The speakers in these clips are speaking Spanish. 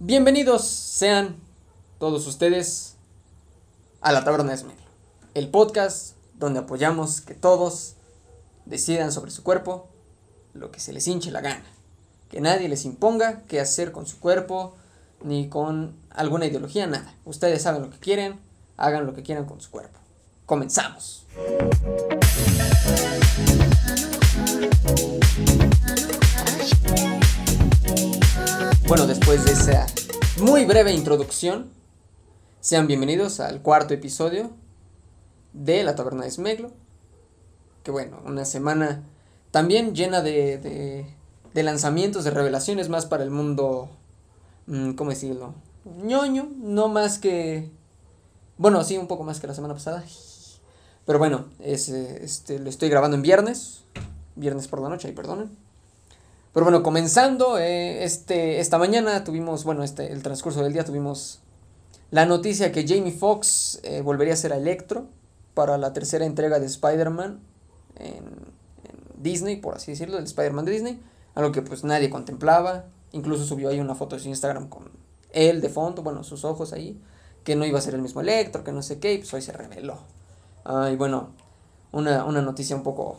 Bienvenidos sean todos ustedes a la Taberna de Smell, el podcast donde apoyamos que todos decidan sobre su cuerpo lo que se les hinche la gana, que nadie les imponga qué hacer con su cuerpo ni con alguna ideología, nada. Ustedes saben lo que quieren, hagan lo que quieran con su cuerpo. Comenzamos. Bueno, después de esa muy breve introducción, sean bienvenidos al cuarto episodio de La Taberna de Smeglo. Que bueno, una semana también llena de, de, lanzamientos, de revelaciones más para el mundo, mm, ¿cómo decirlo? ñoño, no más que... Bueno, sí, un poco más que la semana pasada. Pero bueno, es, este, lo estoy grabando en viernes. Viernes por la noche, ahí perdonen. Pero bueno, comenzando, eh, este, esta mañana tuvimos, bueno, este, el transcurso del día tuvimos la noticia que Jamie Foxx eh, volvería a ser Electro para la tercera entrega de Spider-Man en, en, Disney, por así decirlo, el Spider-Man de Disney, algo que pues nadie contemplaba, incluso subió ahí una foto de su Instagram con él de fondo, bueno, sus ojos ahí, que no iba a ser el mismo Electro, que no sé qué, y pues hoy se reveló. Ah, y bueno, una, una noticia un poco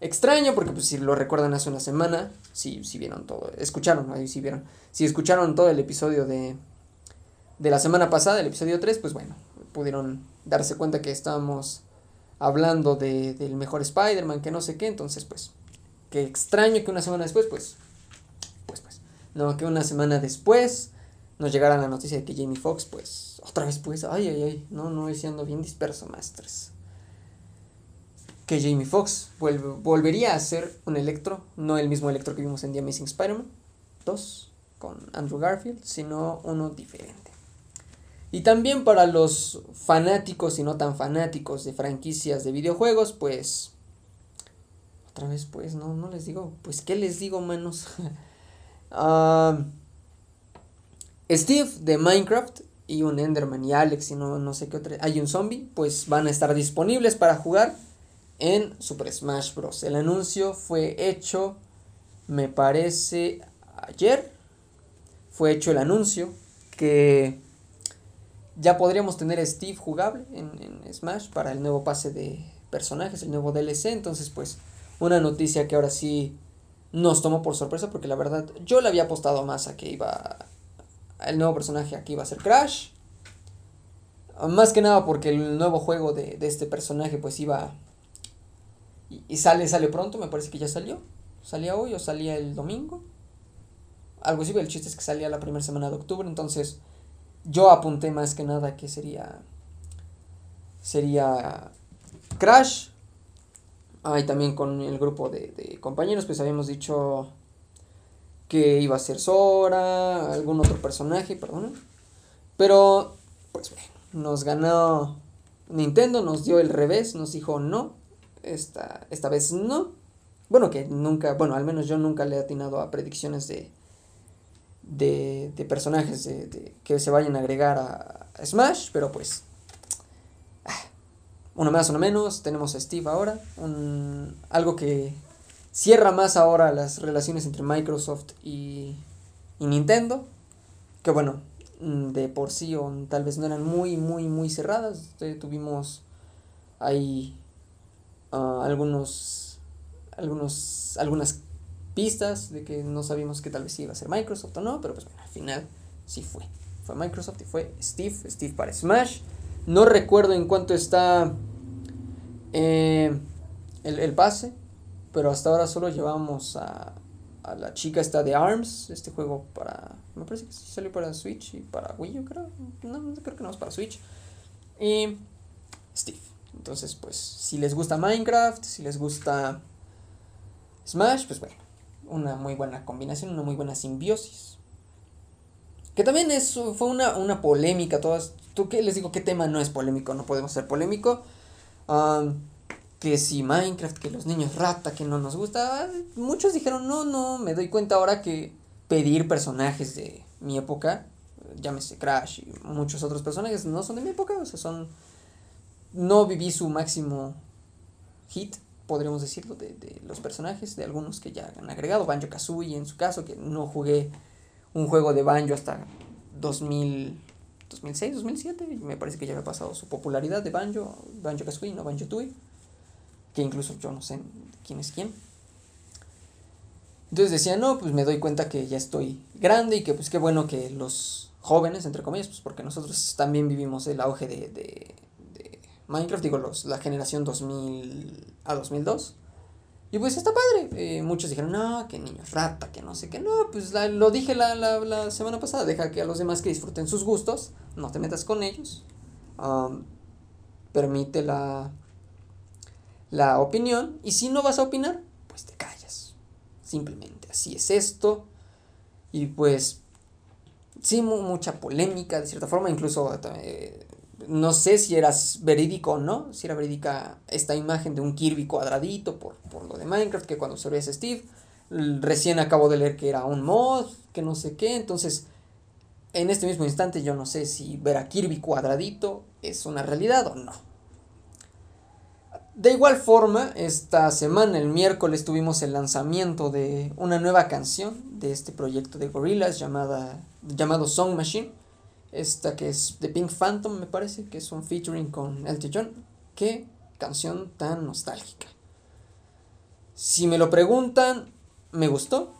extraño porque pues si lo recuerdan hace una semana, si, si vieron todo, escucharon, ahí si vieron, si escucharon todo el episodio de, de la semana pasada, el episodio 3, pues bueno, pudieron darse cuenta que estábamos hablando de, del mejor Spider-Man, que no sé qué, entonces pues, qué extraño que una semana después, pues, pues, pues, no, que una semana después nos llegara la noticia de que Jamie Foxx, pues, otra vez pues, ay, ay, ay, no, no, siendo bien disperso, maestros que Jamie Foxx volvería a ser un Electro, no el mismo Electro que vimos en The Amazing Spider-Man 2 con Andrew Garfield, sino uno diferente. Y también para los fanáticos y no tan fanáticos de franquicias de videojuegos, pues otra vez pues no no les digo, pues qué les digo, manos. uh, Steve de Minecraft y un Enderman y Alex y no, no sé qué otra, hay un zombie, pues van a estar disponibles para jugar en Super Smash Bros. El anuncio fue hecho, me parece, ayer. Fue hecho el anuncio que ya podríamos tener a Steve jugable en, en, Smash para el nuevo pase de personajes, el nuevo DLC. Entonces, pues, una noticia que ahora sí nos tomó por sorpresa porque la verdad yo le había apostado más a que iba el nuevo personaje aquí iba a ser Crash. Más que nada porque el nuevo juego de, de este personaje pues iba y, sale, sale pronto, me parece que ya salió. Salía hoy o salía el domingo. Algo así, el chiste es que salía la primera semana de octubre, entonces yo apunté más que nada que sería sería Crash. Ahí también con el grupo de, de, compañeros, pues habíamos dicho que iba a ser Sora, algún otro personaje, perdón. Pero, pues bueno, nos ganó Nintendo, nos dio el revés, nos dijo no, esta, esta vez no. Bueno, que nunca, bueno, al menos yo nunca le he atinado a predicciones de, de, de personajes de, que se vayan a agregar a, Smash, pero pues, ah, uno más, uno menos, tenemos a Steve ahora, un, algo que cierra más ahora las relaciones entre Microsoft y, y Nintendo, que bueno, de por sí o tal vez no eran muy, muy, muy cerradas, tuvimos ahí algunos, algunos, algunas pistas de que no sabíamos que tal vez iba a ser Microsoft o no, pero pues bueno, al final sí fue. Fue Microsoft y fue Steve, Steve para Smash. No recuerdo en cuánto está eh, el, el, pase, pero hasta ahora solo llevamos a, a la chica esta de ARMS, este juego para, me parece que salió para Switch y para Wii U creo, no creo que no es para Switch. Y Steve. Entonces, pues, si les gusta Minecraft, si les gusta Smash, pues bueno, una muy buena combinación, una muy buena simbiosis. Que también es, fue una, una polémica, todas. ¿Tú qué les digo? ¿Qué tema no es polémico? No podemos ser polémico. que si Minecraft, que los niños rata, que no nos gusta. Muchos dijeron, no, no, me doy cuenta ahora que pedir personajes de mi época, llámese Crash y muchos otros personajes, no son de mi época, o sea, son no viví su máximo hit, podríamos decirlo, de, de los personajes, de algunos que ya han agregado, Banjo Kazooie en su caso, que no jugué un juego de Banjo hasta 2000, 2006, 2007. Me parece que ya había pasado su popularidad de Banjo, Banjo Kazooie, no Banjo Tooie. Que incluso yo no sé quién es quién. Entonces decía, no, pues me doy cuenta que ya estoy grande y que pues qué bueno que los jóvenes, entre comillas, pues porque nosotros también vivimos el auge de, de Minecraft, digo, los, la generación 2000 a 2002 y pues está padre. Eh, muchos dijeron, no, que niño rata, que no sé qué. No, pues lo dije la, la, la, semana pasada. Deja que a los demás que disfruten sus gustos. No te metas con ellos. permite la, la opinión. Y si no vas a opinar, pues te callas. Simplemente así es esto. Y pues, sí, mucha polémica de cierta forma. Incluso eh, no sé si era verídico o no, si era verídica esta imagen de un Kirby cuadradito por, por lo de Minecraft, que cuando se ve ese Steve, recién acabo de leer que era un mod, que no sé qué, entonces en este mismo instante yo no sé si ver a Kirby cuadradito es una realidad o no. De igual forma, esta semana, el miércoles, tuvimos el lanzamiento de una nueva canción de este proyecto de Gorillaz llamada, llamado Song Machine esta que es de Pink Phantom, me parece, que es un featuring con Elton John. Qué canción tan nostálgica. Si me lo preguntan, me gustó.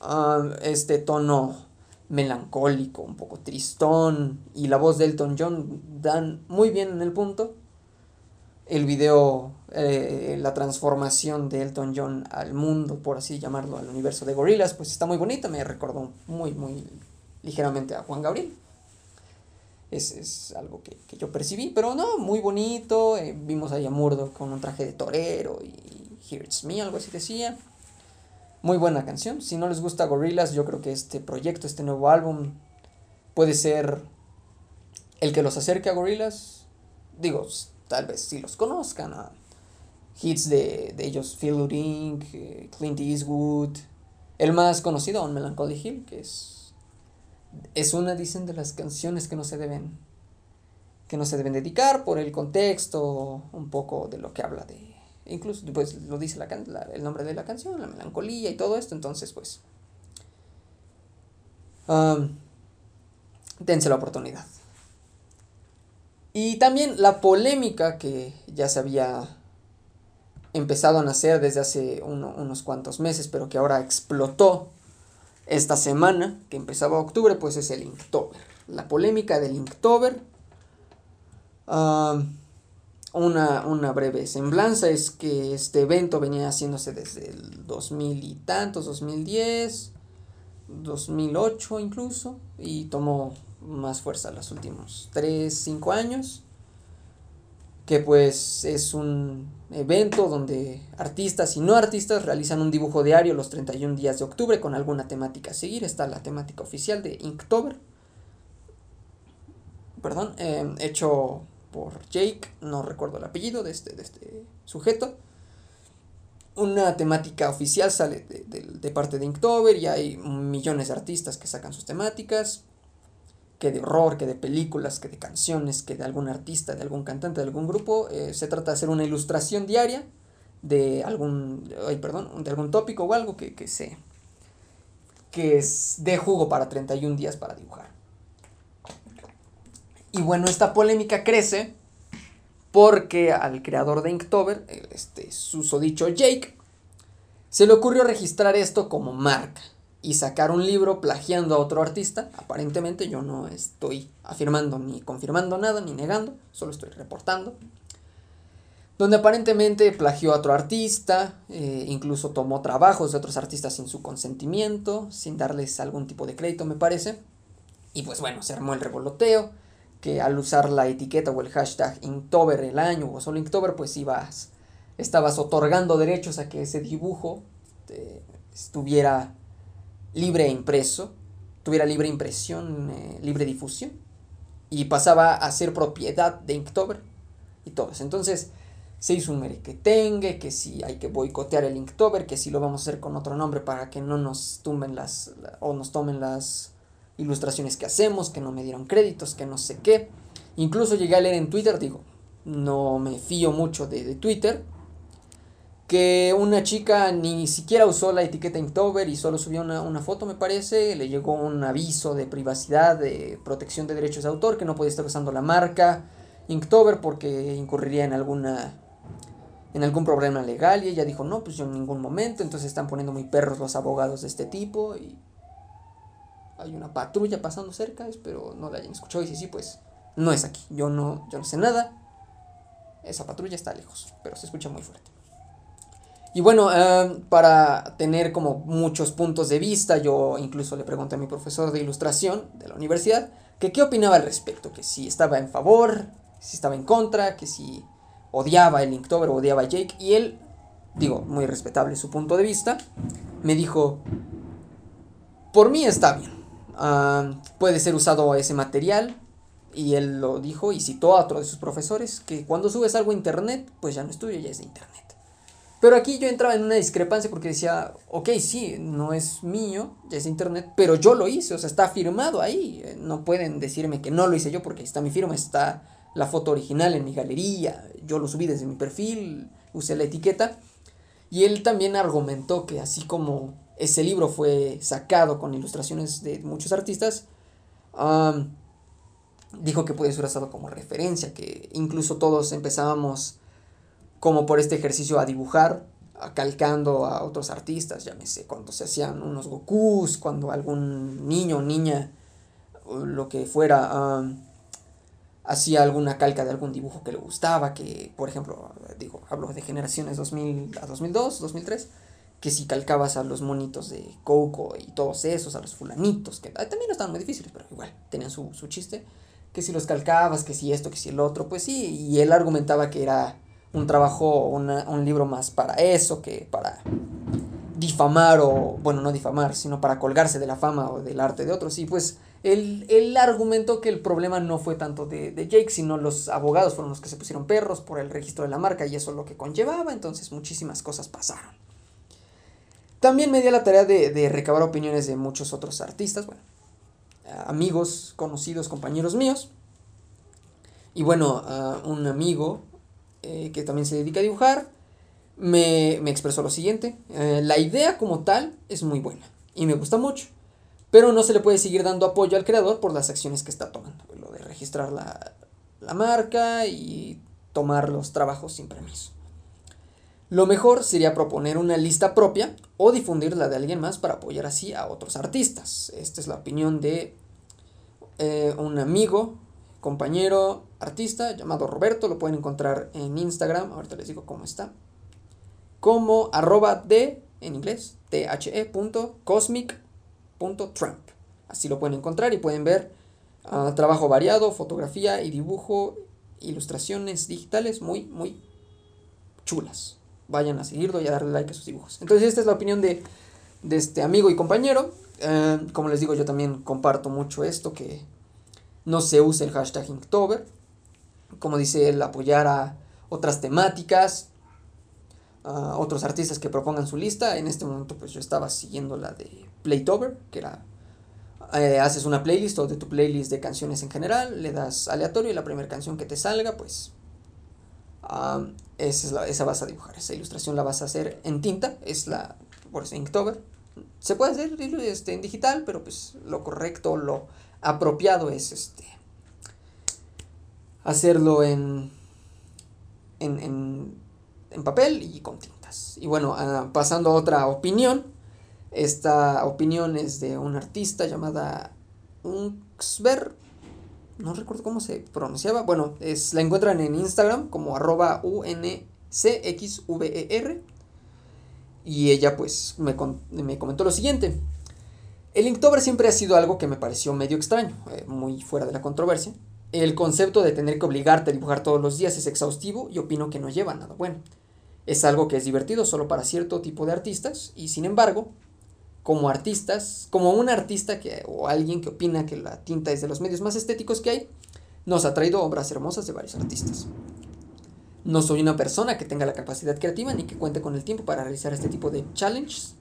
Ah, este tono melancólico, un poco tristón y la voz de Elton John dan muy bien en el punto. El video, eh, la transformación de Elton John al mundo, por así llamarlo, al universo de Gorillaz, pues está muy bonita, me recordó muy, muy ligeramente a Juan Gabriel. Es, es algo que, que, yo percibí, pero no, muy bonito. Eh, vimos ahí a Murdo con un traje de torero y Here's Me, algo así decía. Muy buena canción. Si no les gusta Gorillaz, yo creo que este proyecto, este nuevo álbum, puede ser el que los acerque a Gorillaz. Digo, tal vez si los conozcan. hits de, de ellos, Phil Ring, eh, Clint Eastwood. El más conocido, On Melancholy Hill, que es es una, dicen, de las canciones que no se deben que no se deben dedicar por el contexto, un poco de lo que habla de, incluso pues lo dice la, el nombre de la canción, la melancolía y todo esto, entonces pues dense la oportunidad. Y también la polémica que ya se había empezado a nacer desde hace unos cuantos meses, pero que ahora explotó esta semana, que empezaba octubre, pues es el Inktober. La polémica del Inktober. una, una, breve semblanza es que este evento venía haciéndose desde el 2000 y tantos, 2010, 2008 incluso, y tomó más fuerza los últimos 3, 5 años que pues es un evento donde artistas y no artistas realizan un dibujo diario los 31 días de octubre con alguna temática a seguir. Está la temática oficial de Inktober. Perdón, em, hecho por Jake, no recuerdo el apellido de este, de este sujeto. Una temática oficial sale de, de parte de Inktober y hay millones de artistas que sacan sus temáticas que de horror, que de películas, que de canciones, que de algún artista, de algún cantante, de algún grupo. Eh, se trata de hacer una ilustración diaria de algún, ay, perdón, de algún tópico o algo que, que se que es de jugo para 31 días para dibujar. Y bueno, esta polémica crece porque al creador de Inktober, este susodicho Jake, se le ocurrió registrar esto como marca y sacar un libro plagiando a otro artista. Aparentemente yo no estoy afirmando ni confirmando nada, ni negando, solo estoy reportando. Donde aparentemente plagió a otro artista, eh, incluso tomó trabajos de otros artistas sin su consentimiento, sin darles algún tipo de crédito, me parece. Y pues bueno, se armó el revoloteo, que al usar la etiqueta o el hashtag Inktober el año o solo Inktober, pues ibas, estabas otorgando derechos a que ese dibujo eh, estuviera libre impreso, tuviera libre impresión, eh, libre difusión, y pasaba a ser propiedad de Inktober y todo eso. Entonces se hizo un merequetengue, que si hay que boicotear el Inktober, que si lo vamos a hacer con otro nombre para que no nos tumben las, o nos tomen las ilustraciones que hacemos, que no me dieron créditos, que no sé qué. Incluso llegué a leer en Twitter, digo, no me fío mucho de, de Twitter, que una chica ni siquiera usó la etiqueta Inktober y solo subió una, una, foto, me parece. Le llegó un aviso de privacidad, de protección de derechos de autor, que no podía estar usando la marca Inktober porque incurriría en alguna en algún problema legal. Y ella dijo, no, pues yo en ningún momento, entonces están poniendo muy perros los abogados de este tipo y hay una patrulla pasando cerca, espero no la hayan escuchado. Y si sí, pues no es aquí, yo no, yo no sé nada, esa patrulla está lejos, pero se escucha muy fuerte. Y bueno, em, para tener como muchos puntos de vista, yo incluso le pregunté a mi profesor de ilustración de la universidad que qué opinaba al respecto, que si estaba en favor, si estaba en contra, que si odiaba el Inktober, odiaba a Jake, y él, digo, muy respetable su punto de vista, me dijo, por mí está bien, puede ser usado ese material, y él lo dijo y citó a otro de sus profesores, que cuando subes algo a internet, pues ya no es tuyo, ya es de internet. Pero aquí yo entraba en una discrepancia porque decía, ok, sí, no es mío, ya es internet, pero yo lo hice, o sea, está firmado ahí. No pueden decirme que no lo hice yo porque está mi firma, está la foto original en mi galería, yo lo subí desde mi perfil, usé la etiqueta. Y él también argumentó que así como ese libro fue sacado con ilustraciones de muchos artistas, dijo que puede ser usado como referencia, que incluso todos empezábamos como por este ejercicio a dibujar, calcando a otros artistas, llámese cuando se hacían unos Gokus, cuando algún niño o niña, lo que fuera, hacía alguna calca de algún dibujo que le gustaba, que por ejemplo, digo, hablo de generaciones 2000 a 2002, 2003, que si calcabas a los monitos de Coco y todos esos, a los fulanitos, que también no estaban muy difíciles, pero igual tenían su, su chiste, que si los calcabas, que si esto, que si el otro, pues sí, y él argumentaba que era un trabajo, un libro más para eso, que para difamar o, bueno, no difamar, sino para colgarse de la fama o del arte de otros, y pues él, argumentó que el problema no fue tanto de, Jake, sino los abogados fueron los que se pusieron perros por el registro de la marca y eso es lo que conllevaba, entonces muchísimas cosas pasaron. También me di la tarea de, recabar opiniones de muchos otros artistas, bueno, amigos, conocidos, compañeros míos. Y bueno, un amigo eh, que también se dedica a dibujar me, expresó lo siguiente. Eh, la idea como tal es muy buena y me gusta mucho pero no se le puede seguir dando apoyo al creador por las acciones que está tomando. Lo de registrar la, marca y tomar los trabajos sin permiso. Lo mejor sería proponer una lista propia o difundir la de alguien más para apoyar así a otros artistas. Esta es la opinión de eh, un amigo, compañero, artista llamado Roberto. Lo pueden encontrar en Instagram. Ahorita les digo cómo está. Como arroba de, en inglés, the.cosmic Trump. Así lo pueden encontrar y pueden ver ah, trabajo variado, fotografía y dibujo, ilustraciones digitales muy, muy chulas. Vayan a seguirlo y a darle like a sus dibujos. Entonces esta es la opinión de, este amigo y compañero. Eh, como les digo, yo también comparto mucho esto, que no se use el hashtag Inktober. Como dice él, apoyar a otras temáticas, a otros artistas que propongan su lista. En este momento pues yo estaba siguiendo la de Playtober, que era, eh, haces una playlist o de tu playlist de canciones en general, le das aleatorio y la primera canción que te salga, pues esa, es la, esa vas a dibujar, esa ilustración la vas a hacer en tinta, es la, por eso Inktober. Se puede hacer este, en digital, pero pues lo correcto, lo apropiado es este hacerlo en, en, en, papel y con tintas. Y bueno, ah, pasando a otra opinión, esta opinión es de una artista llamada Unxver. No recuerdo cómo se pronunciaba. Bueno, es, la encuentran en Instagram como arroba UNCXVER. Y ella pues me, me comentó lo siguiente. El Inktober siempre ha sido algo que me pareció medio extraño, eh, muy fuera de la controversia. El concepto de tener que obligarte a dibujar todos los días es exhaustivo y opino que no lleva nada bueno. Es algo que es divertido solo para cierto tipo de artistas y sin embargo como artistas, como un artista que, o alguien que opina que la tinta es de los medios más estéticos que hay, nos ha traído obras hermosas de varios artistas. No soy una persona que tenga la capacidad creativa ni que cuente con el tiempo para realizar este tipo de challenges,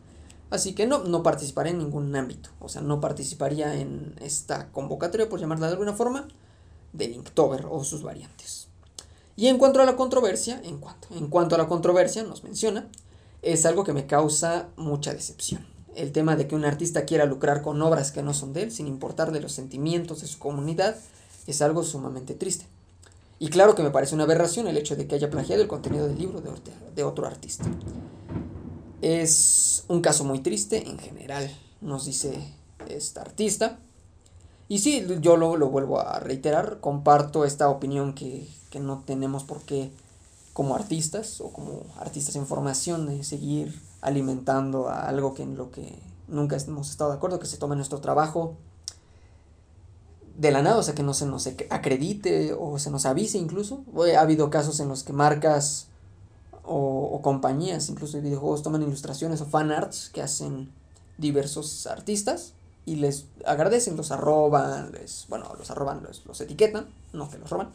así que no, no participaré en ningún ámbito, o sea, no participaría en esta convocatoria, por llamarla de alguna forma, de Inktober o sus variantes. Y en cuanto a la controversia, en cuanto, en cuanto a la controversia, nos menciona, es algo que me causa mucha decepción. El tema de que un artista quiera lucrar con obras que no son de él, sin importarle los sentimientos de su comunidad, es algo sumamente triste. Y claro que me parece una aberración el hecho de que haya plagiado el contenido del libro de, de otro artista. Es un caso muy triste en general, nos dice esta artista. Y sí, yo lo, lo vuelvo a reiterar, comparto esta opinión que, que, no tenemos por qué como artistas o como artistas en formación de seguir alimentando a algo que en lo que nunca hemos estado de acuerdo, que se tome nuestro trabajo de la nada, o sea, que no se nos acredite o se nos avise incluso. Ha habido casos en los que marcas o, compañías, incluso de videojuegos, toman ilustraciones o fan arts que hacen diversos artistas y les agradecen, los arroban, les, bueno, los arroban, los, los etiquetan, no que los roban.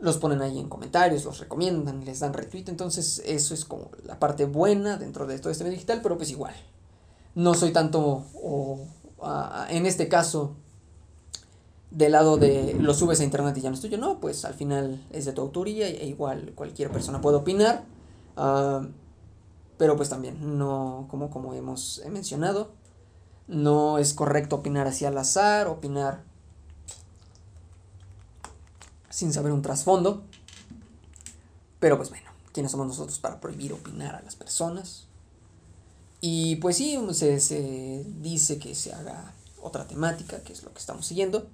los ponen ahí en comentarios, los recomiendan, les dan retweet, entonces eso es como la parte buena dentro de todo este medio digital, pero pues igual. No soy tanto o en este caso, del lado de lo subes a internet y ya no es tuyo, no, pues al final es de tu autoría e igual cualquier persona puede opinar, ah, pero pues también, no, como, como hemos mencionado, no es correcto opinar así al azar, opinar sin saber un trasfondo, pero pues bueno, ¿quiénes somos nosotros para prohibir opinar a las personas? Y pues sí, se, se dice que se haga otra temática, que es lo que estamos siguiendo.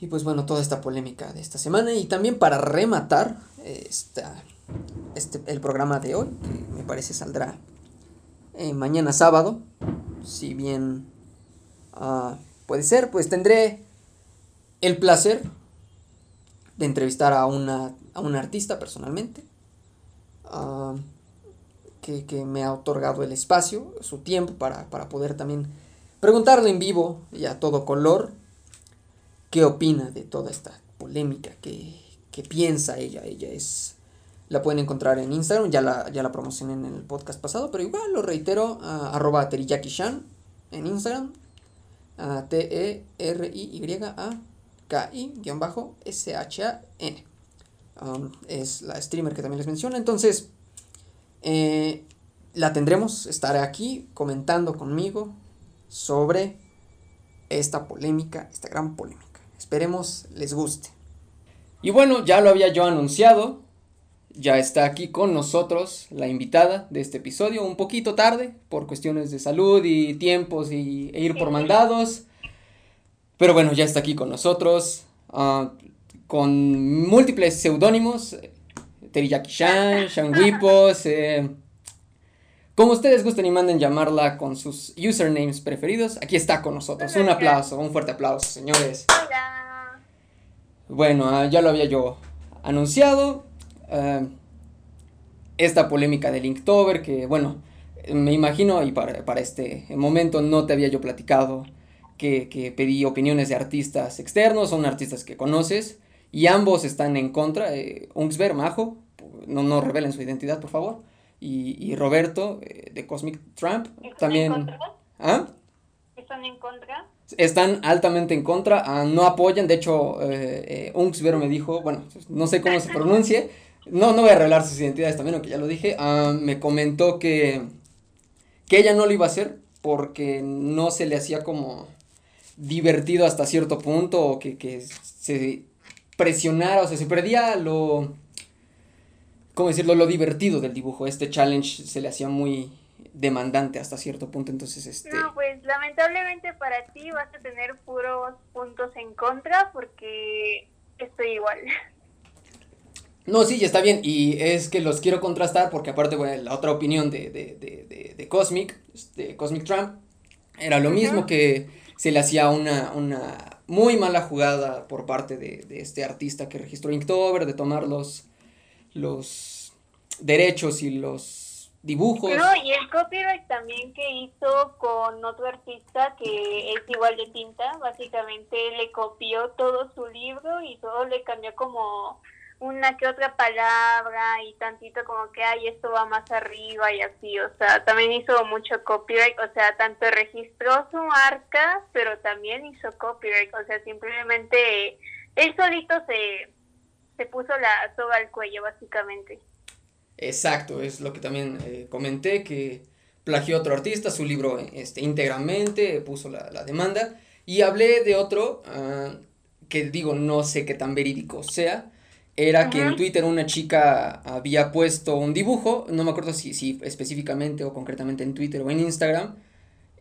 Y pues bueno, toda esta polémica de esta semana. Y también para rematar esta, este, el programa de hoy, que me parece saldrá eh, mañana sábado. Si bien uh, puede ser, pues tendré el placer de entrevistar a una, a una artista personalmente. Uh, que, me ha otorgado el espacio, su tiempo para, poder también preguntarle en vivo y a todo color qué opina de toda esta polémica, qué, piensa ella. Ella es... La pueden encontrar en Instagram, ya la, ya la promocioné en el podcast pasado, pero igual lo reitero, arroba teriyaki-shan en Instagram, T-E-R-I-Y-A-K-I-S-H-A-N. Um, es la streamer que también les menciona, entonces eh, la tendremos, estaré aquí comentando conmigo sobre esta polémica, esta gran polémica. Esperemos les guste. Y bueno, ya lo había yo anunciado, ya está aquí con nosotros la invitada de este episodio, un poquito tarde por cuestiones de salud y tiempos y, e ir por mandados. Pero bueno, ya está aquí con nosotros, ah, con múltiples seudónimos, Teriyaki-chan, Shanguipos, eh, como ustedes gusten y manden llamarla con sus usernames preferidos, aquí está con nosotros. Un aplauso, un fuerte aplauso, señores. Hola. Bueno, ah, ya lo había yo anunciado. Eh, esta polémica de Linktober, que bueno, me imagino, y para, para, este momento no te había yo platicado, que, que pedí opiniones de artistas externos, son artistas que conoces, y ambos están en contra. Eh, Majo, no, no revelen su identidad, por favor. Y, y Roberto, eh, de Cosmic Trump, también... En contra? ¿Ah? ¿Están en contra? Están altamente en contra, ah, no apoyan, de hecho, eh, eh me dijo, bueno, no sé cómo se pronuncie, no, no voy a revelar sus identidades también, aunque ya lo dije, ah, me comentó que, que ella no lo iba a hacer porque no se le hacía como divertido hasta cierto punto o que, que se presionara, o sea, se perdía lo, ¿cómo decirlo? Lo divertido del dibujo. Este challenge se le hacía muy demandante hasta cierto punto, entonces este... No, pues lamentablemente para ti vas a tener puros puntos en contra porque estoy igual. No, sí, está bien, y es que los quiero contrastar porque aparte, bueno, la otra opinión de, de, de, de, Cosmic, de Cosmic Trump, era lo mismo que se le hacía una, una muy mala jugada por parte de, este artista que registró Inktober, de tomar los, los derechos y los dibujos. No, y el copyright también que hizo con otro artista que es igual de tinta, básicamente le copió todo su libro y todo le cambió como una que otra palabra y tantito como que, ay, esto va más arriba y así, o sea, también hizo mucho copyright, o sea, tanto registró su marca, pero también hizo copyright, o sea, simplemente él solito se, se puso la soga al cuello, básicamente. Exacto, es lo que también eh, comenté, que plagió otro artista, su libro este, íntegramente, puso la, la demanda. Y hablé de otro, ah, que digo, no sé qué tan verídico sea, era que en Twitter una chica había puesto un dibujo, no me acuerdo si, si específicamente o concretamente en Twitter o en Instagram,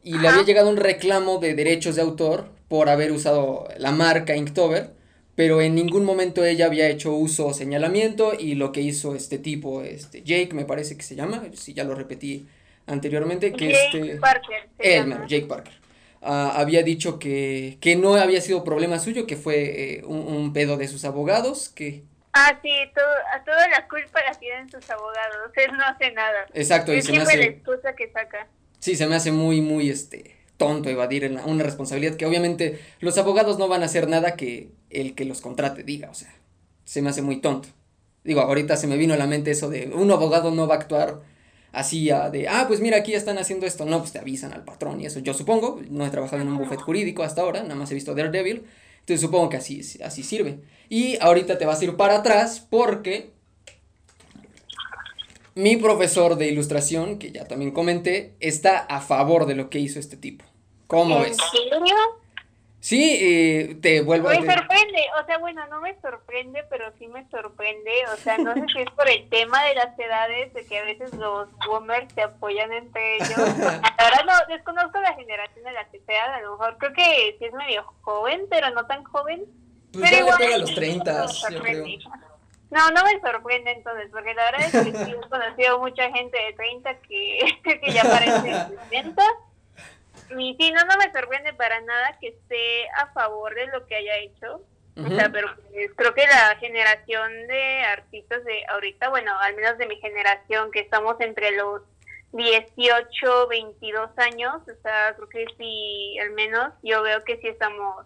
y le había llegado un reclamo de derechos de autor por haber usado la marca Inktober, pero en ningún momento ella había hecho uso o señalamiento y lo que hizo este tipo, este Jake me parece que se llama, si ya lo repetí anteriormente, que Jake este... Parker. Jake Parker. Ah, había dicho que, que no había sido problema suyo, que fue eh, un, un, pedo de sus abogados, que... Ah, sí, todo, a toda la culpa la tienen sus abogados, él no hace nada. Exacto, es y se me siempre hace... la excusa que saca. Sí, se me hace muy, muy, este, tonto evadir una responsabilidad que obviamente los abogados no van a hacer nada que el que los contrate diga, o sea, se me hace muy tonto. Digo, ahorita se me vino a la mente eso de un abogado no va a actuar así de, ah, pues mira, aquí ya están haciendo esto. No, pues te avisan al patrón y eso. Yo supongo, no he trabajado en un buffet jurídico hasta ahora, nada más he visto Daredevil. Entonces supongo que así, así sirve. Y ahorita te vas a ir para atrás porque mi profesor de ilustración, que ya también comenté, está a favor de lo que hizo este tipo. ¿Cómo ¿En ves? serio? Sí, eh, te vuelvo a... Me sorprende, o sea, bueno, no me sorprende, pero sí me sorprende, o sea, no sé si es por el tema de las edades, de que a veces los boomers se apoyan entre ellos. Ahora no, desconozco la generación de la que sea, a lo mejor creo que sí es medio joven, pero no tan joven. Pues pero ya igual, le pega a los sí 30, me yo creo. No, no me sorprende entonces, porque la verdad es que sí he conocido mucha gente de 30 que, que ya parece 60. Y sí, no, no me sorprende para nada que esté a favor de lo que haya hecho. O sea, pero pues, creo que la generación de artistas de ahorita, bueno, al menos de mi generación, que estamos entre los 18, 22 años, o sea, creo que sí, al menos yo veo que sí estamos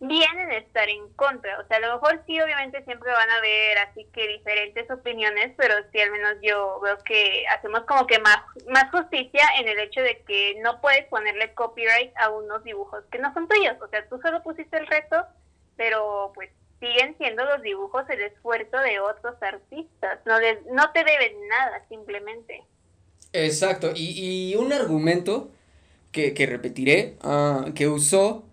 bien en estar en contra. O sea, a lo mejor sí, obviamente siempre van a haber así que diferentes opiniones, pero sí, al menos yo veo que hacemos como que más, más justicia en el hecho de que no puedes ponerle copyright a unos dibujos que no son tuyos. O sea, tú solo pusiste el reto, pero pues siguen siendo los dibujos el esfuerzo de otros artistas. No, les, no te deben nada, simplemente. Exacto, y, y un argumento que, que repetiré, ah, que usó,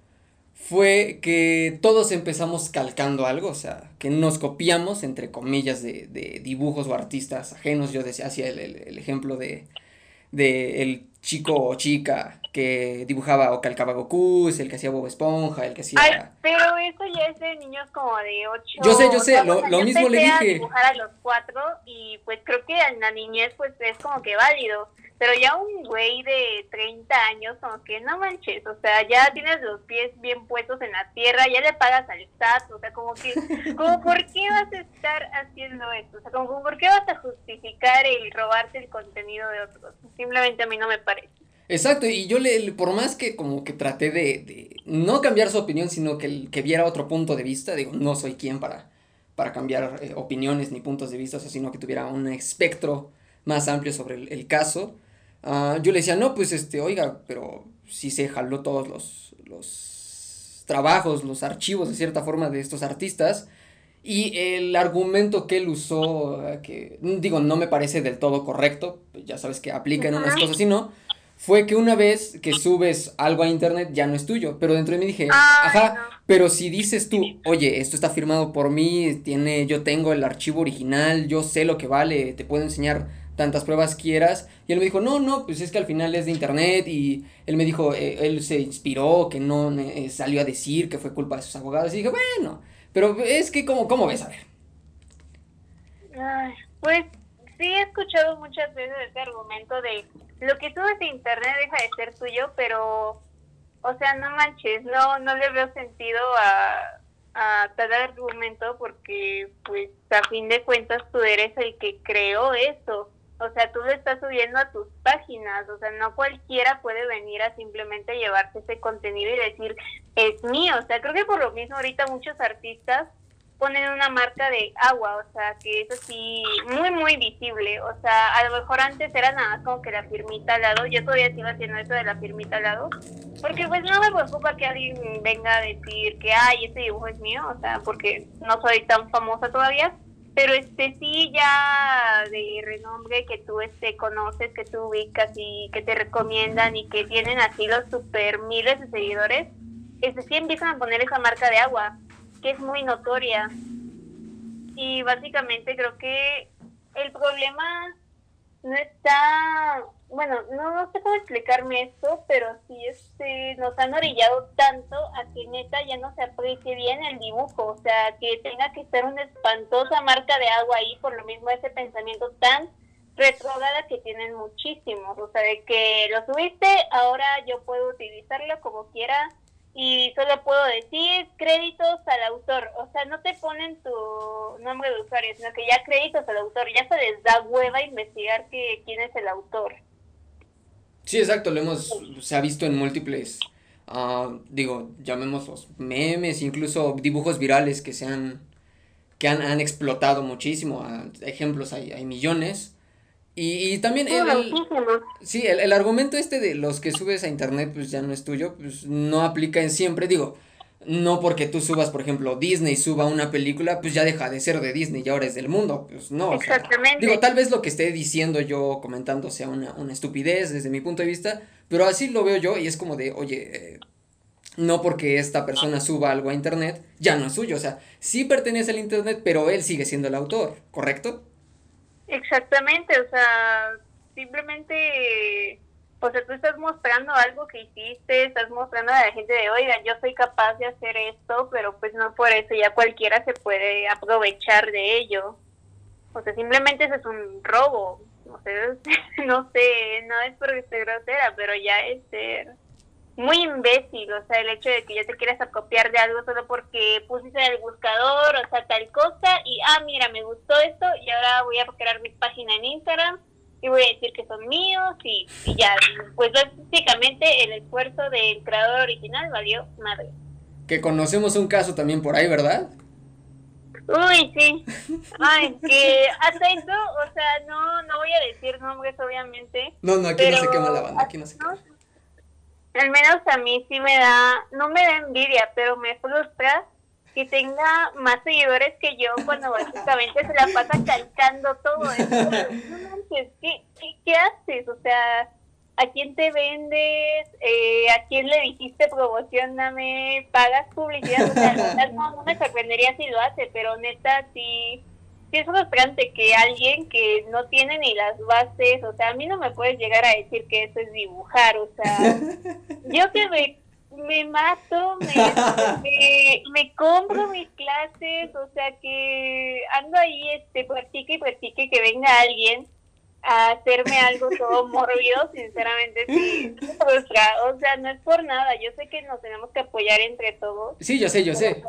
fue que todos empezamos calcando algo, o sea, que nos copiamos, entre comillas, de, de dibujos o artistas ajenos. Yo decía, hacía el, el- el ejemplo de, de el chico o chica que dibujaba o calcaba Goku, el que hacía Bob Esponja, el que hacía... Ay, pero eso ya es de niños como de 8. Yo sé, yo sé, lo- lo mismo le a dije. dibujar a los 4 y pues creo que en la niñez pues es como que válido. Pero ya un güey de 30 años como que no manches, o sea, ya tienes los pies bien puestos en la tierra, ya le pagas al SAT, o sea, como que, como por qué vas a estar haciendo esto, o sea, como por qué vas a justificar el robarte el contenido de otros. Simplemente a mí no me parece. Exacto, y yo le, por más que como que traté de, de no cambiar su opinión, sino que, el- que viera otro punto de vista, digo, no soy quien para, para cambiar eh, opiniones ni puntos de vista, sino que tuviera un espectro más amplio sobre el, el caso. Ah, yo le decía, no, pues este, oiga, pero si se jaló todos los, los trabajos, los archivos de cierta forma de estos artistas. Y el argumento que él usó, eh, que digo, no me parece del todo correcto, ya sabes que aplica en unas cosas y no, fue que una vez que subes algo a internet ya no es tuyo, pero dentro de mí dije, ajá, pero si dices tú, oye, esto está firmado por mí, tiene, yo tengo el archivo original, yo sé lo que vale, te puedo enseñar tantas pruebas quieras, y él me dijo, no, no, pues es que al final es de internet, y él me dijo, eh, él se inspiró, que no eh, salió a decir que fue culpa de sus abogados, y dije, bueno, pero es que, ¿cómo, cómo ves? A ver. Pues sí he escuchado muchas veces ese argumento de lo que subes de internet deja de ser tuyo, pero, o sea, no manches, no, no le veo sentido a, a tal argumento porque, pues, a fin de cuentas tú eres el que creó eso. O sea, tú lo estás subiendo a tus páginas, o sea, no cualquiera puede venir a simplemente llevarse ese contenido y decir, es mío. O sea, creo que por lo mismo ahorita muchos artistas ponen una marca de agua, o sea, que es así muy, muy visible. O sea, a lo mejor antes era nada más como que la firmita al lado. Yo todavía sigo haciendo eso de la firmita al lado. Porque pues no me preocupa que alguien venga a decir que, ay, ese dibujo es mío, o sea, porque no soy tan famosa todavía. Pero este sí ya de renombre que tú este conoces, que tú ubicas y que te recomiendan y que tienen así los super miles de seguidores, este sí empiezan a poner esa marca de agua que es muy notoria. Y básicamente creo que el problema no está, bueno, no, sé cómo explicarme esto, pero sí este, nos han orillado tanto a que neta ya no se aprecie bien el dibujo, o sea, que tenga que ser una espantosa marca de agua ahí, por lo mismo ese pensamiento tan retrograda que tienen muchísimos, o sea, de que lo subiste, ahora yo puedo utilizarlo como quiera, y solo puedo decir créditos al autor. O sea, no te ponen tu nombre de usuario, sino que ya créditos al autor. Ya se les da hueva investigar que, quién es el autor. Sí, exacto, lo hemos, se ha visto en múltiples, uh, digo, llamémoslos memes, incluso dibujos virales que se han, que han, han explotado muchísimo. Uh, ejemplos hay, hay millones. Y, también el, sí, el, argumento este de los que subes a internet pues ya no es tuyo, pues no aplica en siempre, digo, no porque tú subas, por ejemplo, Disney suba una película, pues ya deja de ser de Disney y ahora es del mundo, pues no. Exactamente. digo, tal vez lo que esté diciendo yo, comentando sea una, una, estupidez desde mi punto de vista, pero así lo veo yo y es como de, oye, eh, no porque esta persona suba algo a internet, ya no es suyo, o sea, sí pertenece al internet, pero él sigue siendo el autor, ¿correcto? Exactamente, o sea, simplemente, o sea, tú estás mostrando algo que hiciste, estás mostrando a la gente de, oiga, yo soy capaz de hacer esto, pero pues no por eso ya cualquiera se puede aprovechar de ello. O sea, simplemente eso es un robo. O sea, no sé, no es porque esté grosera, pero ya es ser muy imbécil, o sea, el hecho de que ya te quieras acopiar de algo solo porque pusiste en el buscador, o sea, tal cosa, y ah, mira, me gustó esto, y ahora voy a crear mi página en Instagram, y voy a decir que son míos, y, ya, pues básicamente el esfuerzo del creador original valió madre. Que conocemos un caso también por ahí, ¿verdad? Uy, sí. Ay, que hasta eso, o sea, no, no voy a decir nombres, obviamente. No, no, aquí no se quema la banda, aquí no se quema al menos a mí sí me da, no me da envidia, pero me frustra que tenga más seguidores que yo cuando básicamente se la pasa calcando todo eso. No manches, ¿qué, qué, haces? O sea, ¿a quién te vendes? Eh, ¿A quién le dijiste promocioname? ¿Pagas publicidad? O sea, no, no me sorprendería si lo hace, pero neta sí es frustrante que alguien que no tiene ni las bases, o sea, a mí no me puedes llegar a decir que eso es dibujar, o sea, yo que me, me mato, me, me, compro mis clases, o sea, que ando ahí, este, practique y practique que venga alguien a hacerme algo todo morbido, sinceramente sí, frustra, o sea, no es por nada, yo sé que nos tenemos que apoyar entre todos. Sí, yo sé, yo sé.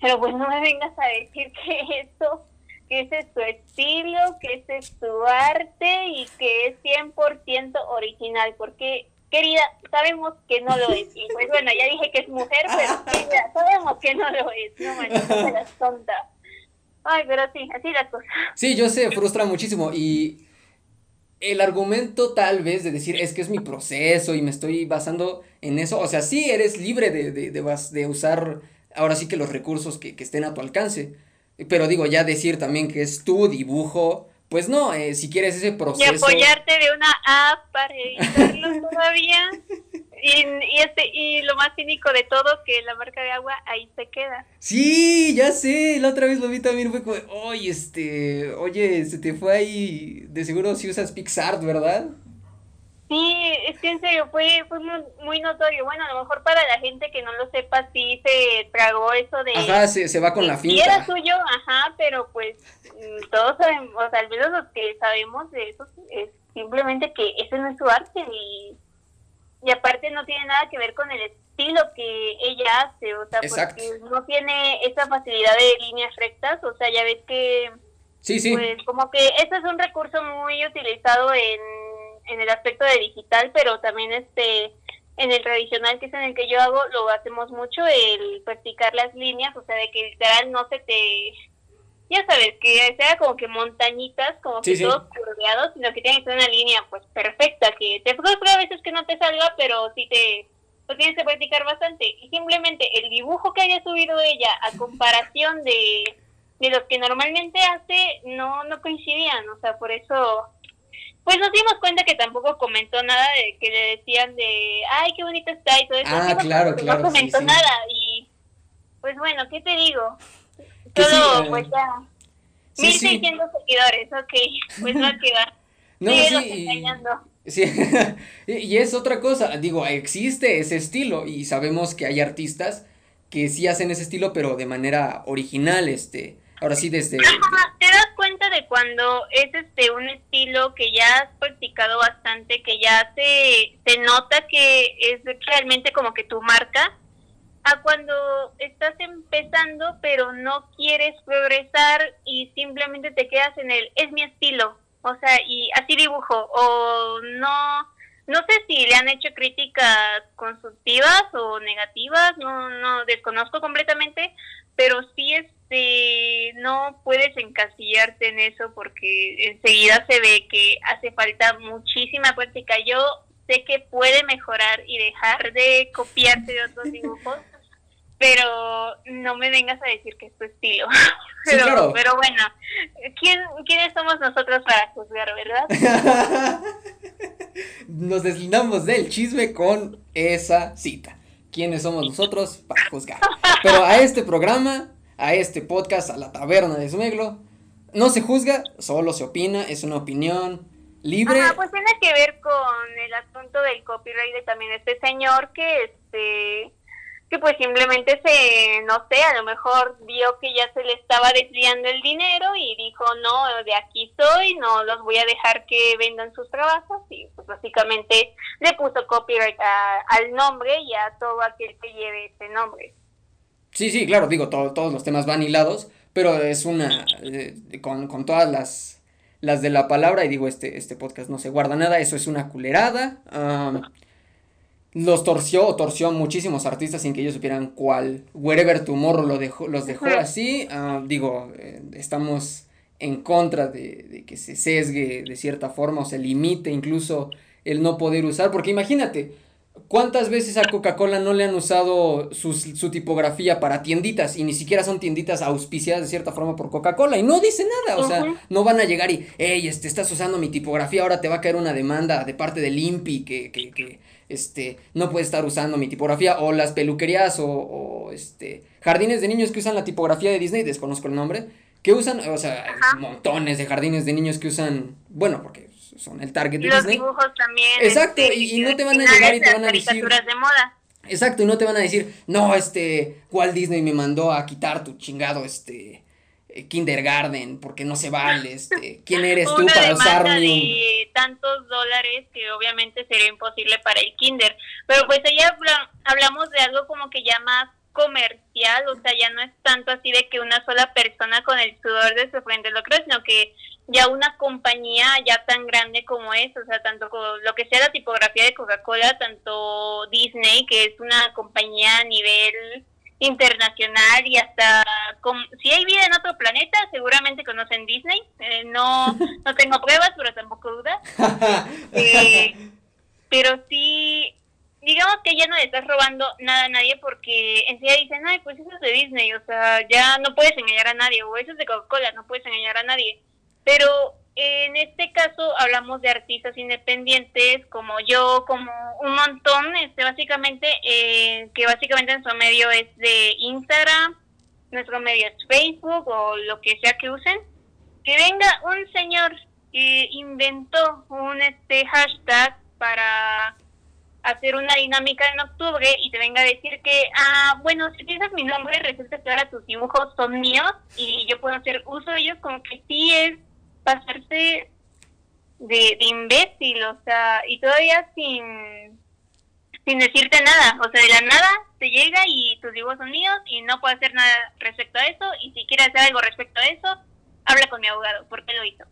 Pero pues no me vengas a decir que esto que ese es su estilo, que ese es su arte y que es 100% original, porque querida, sabemos que no lo es. Y pues bueno, ya dije que es mujer, pero querida, sabemos que no lo es. No manches, no tonta. Ay, pero sí, así las cosas. Sí, yo sé, frustra muchísimo y el argumento tal vez de decir es que es mi proceso y me estoy basando en eso, o sea, sí eres libre de, de, de, de usar ahora sí que los recursos que, que estén a tu alcance, pero digo, ya decir también que es tu dibujo, pues no, eh, si quieres ese proceso. Y apoyarte de una app para editarlo todavía. Y, y, este, y lo más cínico de todo, que la marca de agua ahí se queda. Sí, ya sé, la otra vez lo vi también, fue como, oye, este, oye, se te fue ahí, de seguro si usas PixArt, ¿verdad? Sí, es que en serio fue, fue muy, notorio. Bueno, a lo mejor para la gente que no lo sepa, sí se tragó eso de... Ajá, se, se va con la finta. Y era suyo, ajá, pero pues mm, todos sabemos, o sea, al menos los que sabemos de eso, es simplemente que ese no es su arte y, y aparte no tiene nada que ver con el estilo que ella hace, o sea, porque no tiene esa facilidad de líneas rectas, o sea, ya ves que... Sí, sí. Pues como que ese es un recurso muy utilizado en en el aspecto de digital, pero también este en el tradicional, que es en el que yo hago, lo hacemos mucho, el practicar las líneas, o sea, de que literal no se te... Ya sabes, que sea como que montañitas, como que todos curveados, sino que tiene que ser una línea pues perfecta, que te frustra a veces que no te salga, pero sí te... Lo tienes que practicar bastante. Y simplemente el dibujo que haya subido ella a comparación de, de los que normalmente hace, no, no coincidían, o sea, por eso pues nos dimos cuenta que tampoco comentó nada de que le decían de, ay, qué bonito está y todo eso. Ah, claro, claro. No comentó nada y, pues bueno, ¿qué te digo? Todo, eh, pues ya, sí, 1600 seguidores, ok, pues va que va. No, sí, Sí, y es otra cosa, digo, existe ese estilo y sabemos que hay artistas que sí hacen ese estilo, pero de manera original, este, ahora sí desde... ¿Te das cuenta de cuando es este un estilo que ya has practicado bastante, que ya se, se nota que es realmente como que tu marca? A cuando estás empezando pero no quieres progresar y simplemente te quedas en el es mi estilo, o sea, y así dibujo, o no, no sé si le han hecho críticas constructivas o negativas, no, no desconozco completamente, pero sí este no puedes encasillarte en eso porque enseguida se ve que hace falta muchísima práctica. Yo sé que puede mejorar y dejar de copiarse de otros dibujos, pero no me vengas a decir que es tu estilo. pero, pero bueno, ¿quién, ¿quiénes somos nosotros para juzgar, verdad? Nos deslindamos del chisme con esa cita quiénes somos nosotros para juzgar. Pero a este programa, a este podcast, a la taberna de Smeglo, no se juzga, solo se opina, es una opinión libre. Ah, pues tiene que ver con el asunto del copyright de también este señor que este que pues simplemente se, no sé, a lo mejor vio que ya se le estaba desviando el dinero y dijo, no, de aquí soy, no los voy a dejar que vendan sus trabajos y pues básicamente le puso copyright al nombre y a todo aquel que lleve ese nombre. Sí, sí, claro, digo, todos los temas van hilados, pero es una, eh, con, con todas las, las de la palabra, y digo, este, este podcast no se guarda nada, eso es una culerada los torció o torció a muchísimos artistas sin que ellos supieran cuál. Wherever Tomorrow lo dejó, los dejó así. Ah, digo, eh, estamos en contra de, que se sesgue de cierta forma o se limite incluso el no poder usar. Porque imagínate, ¿cuántas veces a Coca-Cola no le han usado su, tipografía para tienditas y ni siquiera son tienditas auspiciadas de cierta forma por Coca-Cola. Y no dice nada? O sea, no van a llegar y, hey, este, estás usando mi tipografía, ahora te va a caer una demanda de parte del INPI que, que, que este, no puede estar usando mi tipografía, o las peluquerías, o, este, jardines de niños que usan la tipografía de Disney, desconozco el nombre, que usan, o sea, montones de jardines de niños que usan, bueno, porque son el target de Los dibujos también. Exacto, este, y, no te van a llegar y te van a decir... de moda. Exacto, y no te van a decir, no, este, Walt Disney me mandó a quitar tu chingado, este, eh, kindergarten, porque no se vale, este, ¿quién eres tú para usar de tantos dólares que obviamente sería imposible para el kinder, pero pues allá hablamos de algo como que ya más comercial, o sea, ya no es tanto así de que una sola persona con el sudor de su frente lo cree, sino que ya una compañía ya tan grande como es, o sea, tanto lo que sea la tipografía de Coca-Cola, tanto Disney, que es una compañía a nivel internacional y hasta si hay vida en otro planeta seguramente conocen Disney eh, no no tengo pruebas pero tampoco dudas. Eh, pero sí digamos que ya no le estás robando nada a nadie porque enseguida dicen ay pues eso es de Disney o sea ya no puedes engañar a nadie o eso es de Coca-Cola no puedes engañar a nadie pero en este caso hablamos de artistas independientes como yo, como un montón, este básicamente, eh, que básicamente nuestro medio es de Instagram, nuestro medio es Facebook o lo que sea que usen. Que venga un señor que inventó un este hashtag para hacer una dinámica en octubre y te venga a decir que, ah, bueno, si utilizas mi nombre, resulta que ahora tus dibujos son míos y yo puedo hacer uso de ellos, como que sí es pasarse de, de imbécil, o sea, y todavía sin, sin decirte nada, o sea, de la nada te llega y tus dibujos son míos y no puedo hacer nada respecto a eso, y si quieres hacer algo respecto a eso, habla con mi abogado, porque lo hizo.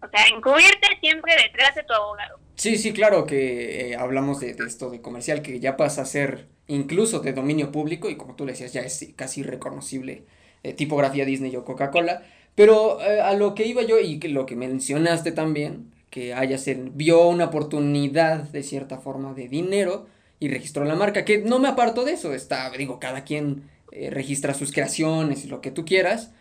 O sea, encubrirte siempre detrás de tu abogado. Sí, sí, claro que eh, hablamos de, esto de comercial, que ya pasa a ser incluso de dominio público y como tú le decías, ya es casi reconocible eh, tipografía Disney o Coca-Cola. Pero eh, a lo que iba yo y que lo que mencionaste también, que haya se vio una oportunidad de cierta forma de dinero y registró la marca, que no me aparto de eso, está, digo, cada quien registra sus creaciones y lo que tú quieras.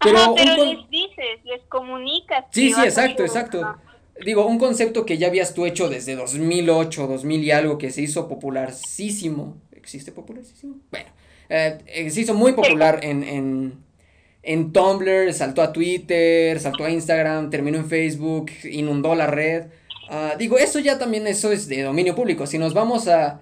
Pero, les dices, les comunicas. Sí, sí, exacto, exacto. Digo, un concepto que ya habías tú hecho desde 2008, 2000 y algo, que se hizo popularísimo. ¿Existe popularísimo? Bueno, eh, eh, se hizo muy popular en, en, en Tumblr, saltó a Twitter, saltó a Instagram, terminó en Facebook, inundó la red. Ah, digo, eso ya también eso es de dominio público. Si nos vamos a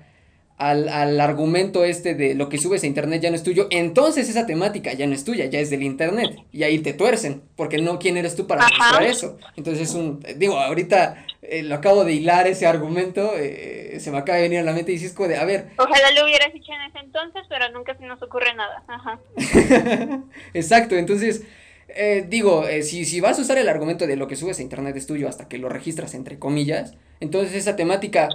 al, al, argumento este de lo que subes a internet ya no es tuyo, entonces esa temática ya no es tuya, ya es del internet. Y ahí te tuercen, porque no quién eres tú para mostrar eso. Entonces es un, digo, ahorita eh, lo acabo de hilar ese argumento, eh, se me acaba de venir a la mente y dices de, a ver. Ojalá lo hubieras hecho en ese entonces, pero nunca se nos ocurre nada. Ajá. Exacto, entonces... Eh, digo, si, si vas a usar el argumento de lo que subes a internet es tuyo hasta que lo registras entre comillas, entonces esa temática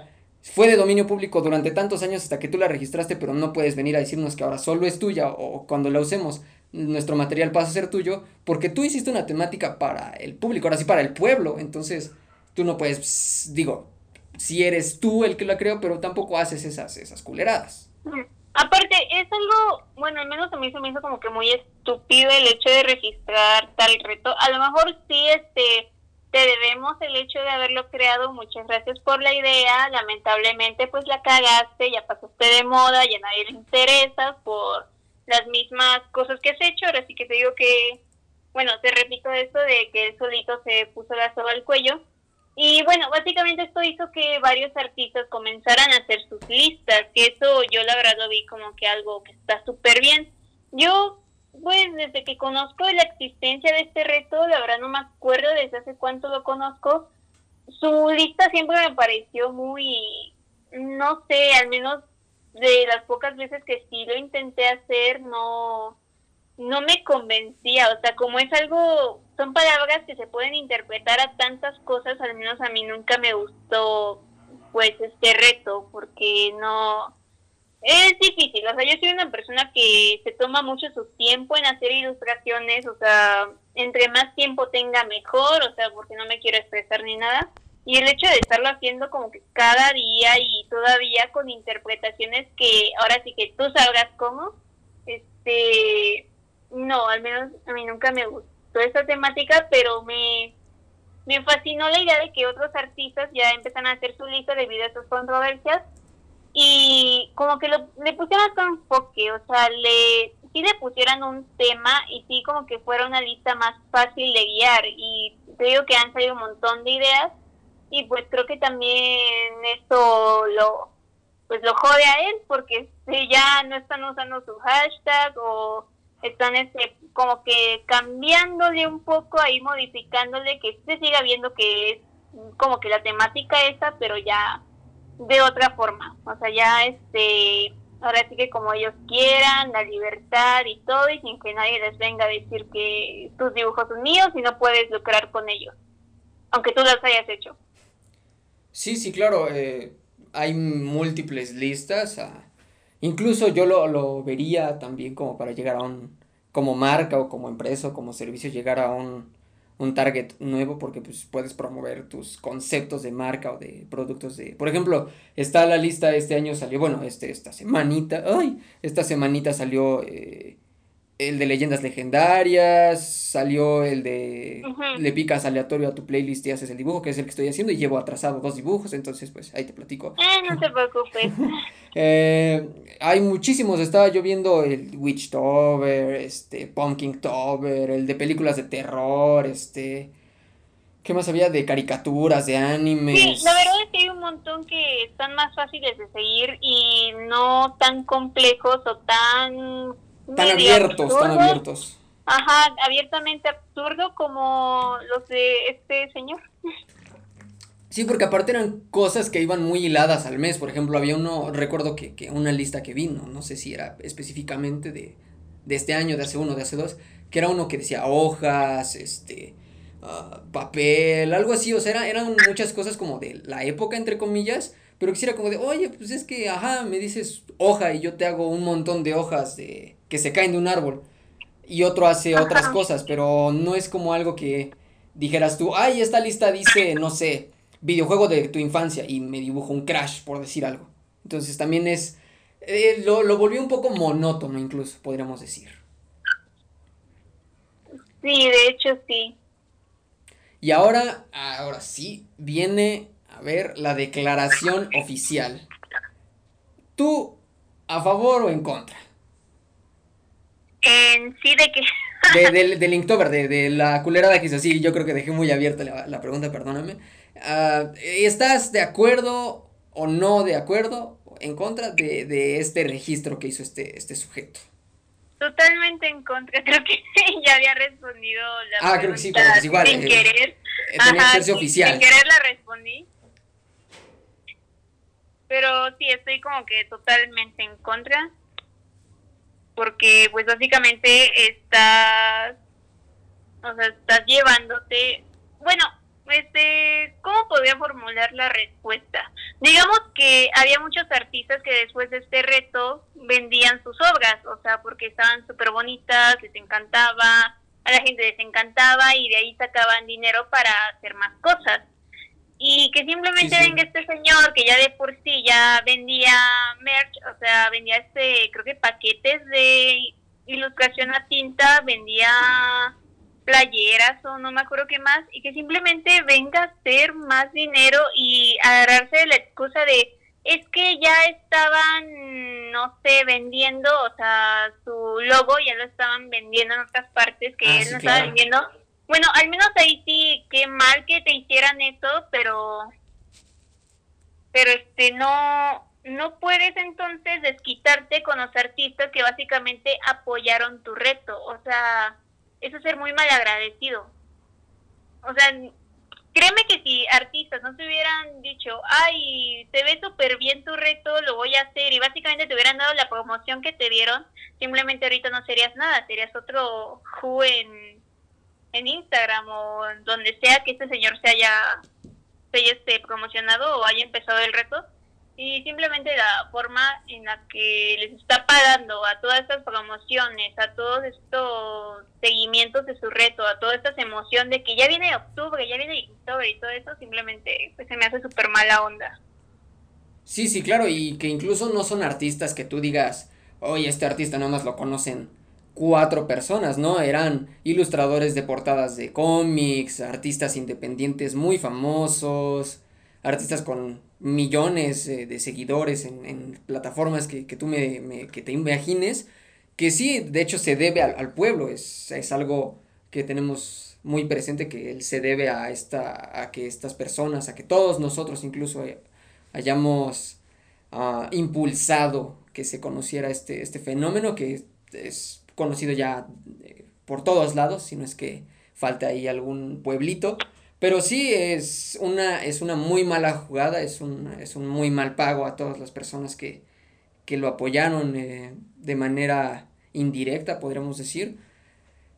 fue de dominio público durante tantos años hasta que tú la registraste, pero no puedes venir a decirnos que ahora solo es tuya o cuando la usemos nuestro material pasa a ser tuyo porque tú hiciste una temática para el público, ahora sí para el pueblo, entonces tú no puedes, digo, si eres tú el que la creó, pero tampoco haces esas, esas culeradas. Aparte, es algo, bueno, al menos a mí se me hizo como que muy estúpido el hecho de registrar tal reto. A lo mejor sí, este, te debemos el hecho de haberlo creado. Muchas gracias por la idea. Lamentablemente, pues la cagaste, ya pasaste de moda, ya nadie le interesa por las mismas cosas que has hecho. Ahora sí que te digo que, bueno, te repito esto de que él solito se puso la soga al cuello. Y bueno, básicamente esto hizo que varios artistas comenzaran a hacer sus listas, que eso yo la verdad lo vi como que algo que está súper bien. Yo pues desde que conozco la existencia de este reto, la verdad no me acuerdo desde hace cuánto lo conozco, su lista siempre me pareció muy, no sé, al menos de las pocas veces que sí lo intenté hacer, no, no me convencía, o sea, como es algo, son palabras que se pueden interpretar a tantas cosas, al menos a mí nunca me gustó pues este reto, porque no, es difícil, o sea, yo soy una persona que se toma mucho su tiempo en hacer ilustraciones, o sea, entre más tiempo tenga mejor, o sea, porque no me quiero expresar ni nada. Y el hecho de estarlo haciendo como que cada día y todavía con interpretaciones que ahora sí que tú sabrás cómo, este, no, al menos a mí nunca me gustó esta temática, pero me, me fascinó la idea de que otros artistas ya empiezan a hacer su lista debido a sus controversias y como que lo, le pusieron con enfoque, o sea, le sí le pusieran un tema y sí como que fuera una lista más fácil de guiar y te digo que han salido un montón de ideas y pues creo que también esto lo pues lo jode a él porque ya no están usando su hashtag o están este como que cambiándole un poco ahí modificándole que se siga viendo que es como que la temática esa pero ya de otra forma. O sea, ya este, ahora sí que como ellos quieran, la libertad y todo, y sin que nadie les venga a decir que tus dibujos son míos y no puedes lucrar con ellos, aunque tú los hayas hecho. Sí, sí, claro, eh, hay múltiples listas, ah, incluso yo lo, lo vería también como para llegar a un, como marca o como empresa o como servicio, llegar a un un target nuevo porque pues puedes promover tus conceptos de marca o de productos de por ejemplo está la lista este año salió bueno este esta semanita ay esta semanita salió eh, el de leyendas legendarias, salió el de le picas aleatorio a tu playlist y haces el dibujo, que es el que estoy haciendo, y llevo atrasado dos dibujos, entonces pues ahí te platico. Eh, no te preocupes. eh, hay muchísimos, estaba yo viendo el Witchtober, este, Pumpkin Tober, el de películas de terror, este... ¿Qué más había? De caricaturas, de animes. Sí, la verdad es que hay un montón que están más fáciles de seguir y no tan complejos o tan tan abiertos, tan abiertos. Ajá, abiertamente absurdo como los de este señor. Sí, porque aparte eran cosas que iban muy hiladas al mes. Por ejemplo, había uno, recuerdo que, que una lista que vino, no sé si era específicamente de, de este año, de hace uno, de hace dos, que era uno que decía hojas, este, ah, papel, algo así, o sea, eran muchas cosas como de la época, entre comillas, pero quisiera como de, oye, pues es que, ajá, me dices hoja y yo te hago un montón de hojas de que se caen de un árbol y otro hace otras cosas, pero no es como algo que dijeras tú, ay, esta lista dice, no sé, videojuego de tu infancia y me dibujo un crash, por decir algo. Entonces también es, eh, lo, lo volvió un poco monótono incluso, podríamos decir. Sí, de hecho sí. Y ahora, ahora sí, viene a ver la declaración oficial. ¿Tú a favor o en contra? En sí de que... De, del, del Inktober, de, de, la culerada que hizo así, yo creo que dejé muy abierta la, la pregunta, perdóname. Uh, ¿Estás de acuerdo o no de acuerdo en contra de, de este registro que hizo este, este sujeto? Totalmente en contra, creo que ya había respondido la Ah, creo que sí, pero pues igual. Sin eh, querer. eh, tenía que hacerse sin- oficial. Sin querer la respondí. Pero sí, estoy como que totalmente en contra. Porque pues básicamente estás, o sea, estás llevándote, bueno, este, ¿cómo podría formular la respuesta? Digamos que había muchos artistas que después de este reto vendían sus obras, o sea, porque estaban súper bonitas, les encantaba, a la gente les encantaba y de ahí sacaban dinero para hacer más cosas. Y que simplemente Sí, sí. venga este señor que ya de por sí ya vendía merch, o sea, vendía este, creo que paquetes de ilustración a tinta, vendía playeras o no me acuerdo qué más, y que simplemente venga a hacer más dinero y agarrarse de la excusa de es que ya estaban, no sé, vendiendo, o sea, su logo ya lo estaban vendiendo en otras partes que Ah, él sí, no estaba vendiendo. Bueno, al menos ahí sí, qué mal que te hicieran eso, pero pero este no no puedes entonces desquitarte con los artistas que básicamente apoyaron tu reto, o sea, eso es ser muy mal agradecido. O sea, créeme que si artistas no te hubieran dicho, ay, te ve súper bien tu reto, lo voy a hacer, y básicamente te hubieran dado la promoción que te dieron, simplemente ahorita no serías nada, serías otro en, en Instagram o donde sea que este señor se haya, se haya este, promocionado o haya empezado el reto. Y simplemente la forma en la que les está pagando a todas estas promociones, a todos estos seguimientos de su reto, a toda esta emoción de que ya viene octubre, ya viene octubre y todo eso, simplemente pues se me hace súper mala onda. Sí, sí, claro, y que incluso no son artistas que tú digas, oye, este artista nada más lo conocen cuatro personas, ¿no? Eran ilustradores de portadas de cómics, artistas independientes muy famosos, artistas con millones eh, de seguidores en, en plataformas que, que tú me, me- que te imagines, que sí, de hecho se debe al, al pueblo, es, es algo que tenemos muy presente, que él se debe a esta, a que estas personas, a que todos nosotros incluso eh, hayamos ah, impulsado que se conociera este, este fenómeno que es conocido ya eh, por todos lados, si no es que falta ahí algún pueblito. Pero sí es una, es una muy mala jugada, es un, es un muy mal pago a todas las personas que, que lo apoyaron eh, de manera indirecta, podríamos decir.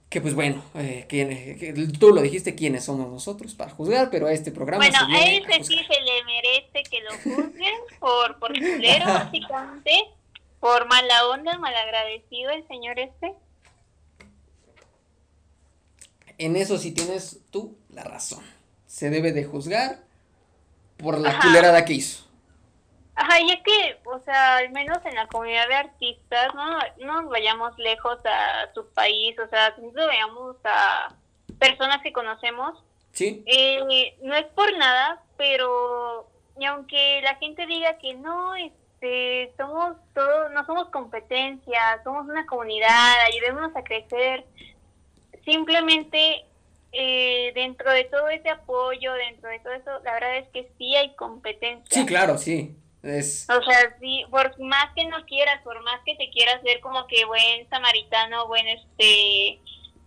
Que pues bueno, eh, que, que tú lo dijiste, quiénes somos nosotros para juzgar, pero a este programa Bueno, se a viene a ese sí se le merece que lo juzguen por, por culero, básicamente, por mala onda, malagradecido el señor este. En eso sí tienes tú la razón. Se debe de juzgar por la Ajá. culerada que hizo. Ajá, y es que, o sea, al menos en la comunidad de artistas, no, no nos vayamos lejos a su país, o sea, si nos vayamos a personas que conocemos, ¿Sí? eh, no es por nada, pero y aunque la gente diga que no, este, somos todos, no somos competencia, somos una comunidad, ayudémonos a crecer, simplemente eh, dentro de todo ese apoyo, dentro de todo eso, la verdad es que sí hay competencia. Sí, claro, sí. Es, O sea, sí, por más que no quieras, por más que te quieras ver como que buen samaritano, buen este,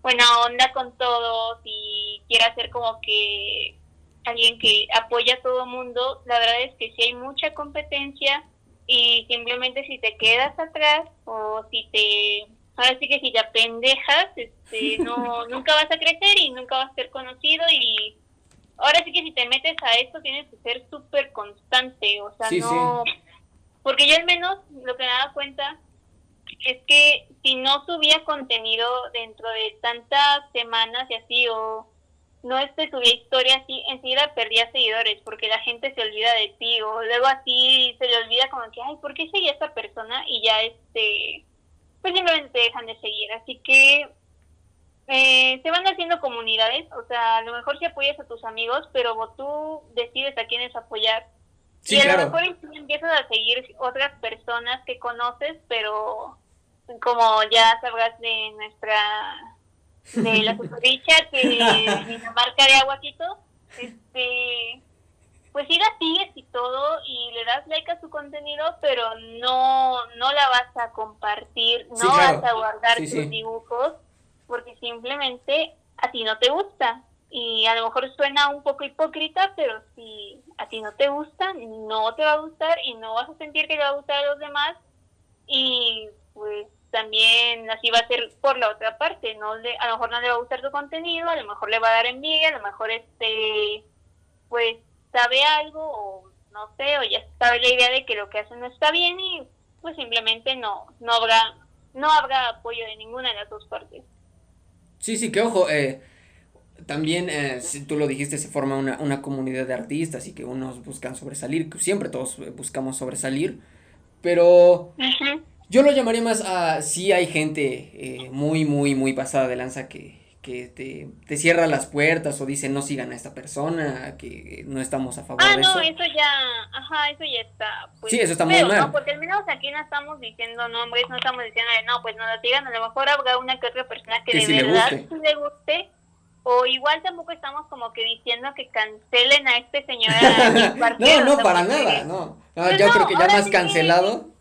buena onda con todos y quieras ser como que alguien que apoya a todo mundo, la verdad es que sí hay mucha competencia y simplemente si te quedas atrás o si te ahora sí que si te apendejas, este, no, nunca vas a crecer y nunca vas a ser conocido y ahora sí que si te metes a esto tienes que ser súper constante, o sea, no, porque yo al menos lo que me daba cuenta es que si no subía contenido dentro de tantas semanas y así, o no este subía historia así, enseguida perdía seguidores porque la gente se olvida de ti, o luego así se le olvida como que, ay, ¿por qué seguía a esta persona? Y ya este, pues simplemente te dejan de seguir. Así que eh, se van haciendo comunidades, o sea, a lo mejor si apoyas a tus amigos, pero tú decides a quiénes apoyar. y a lo mejor empiezas a seguir otras personas que conoces, pero como ya sabrás de nuestra de la superdicha que marca de Aguatito, este pues sí la sigues y todo y le das like a su contenido, pero no no la vas a compartir, no vas a guardar tus dibujos porque simplemente a ti no te gusta. Y a lo mejor suena un poco hipócrita, pero si a ti no te gusta, no te va a gustar y no vas a sentir que le va a gustar a los demás. Y pues también así va a ser por la otra parte, no le, a lo mejor no le va a gustar tu contenido, a lo mejor le va a dar envidia, a lo mejor este pues sabe algo o no sé, o ya sabe la idea de que lo que hace no está bien y pues simplemente no no habrá no habrá apoyo de ninguna de las dos partes. Sí, sí, que ojo, eh, también, eh, si tú lo dijiste, se forma una, una comunidad de artistas y que unos buscan sobresalir, siempre todos buscamos sobresalir, pero yo lo llamaría más a si hay gente eh, muy, muy, muy pasada de lanza que, que te, te, cierra las puertas o dice no sigan a esta persona, que no estamos a favor ah, de eso. Ah, no, eso ya, ajá, eso ya está. Pues, sí, eso está muy mal. ¿no? Porque al menos aquí no estamos diciendo nombres, no estamos diciendo, no, pues no lo sigan, a lo mejor habrá una que otra persona que, de verdad le guste. le guste. O igual tampoco estamos como que diciendo que cancelen a este señor. no, no, para nada, no. Ah, yo creo que ya más cancelado.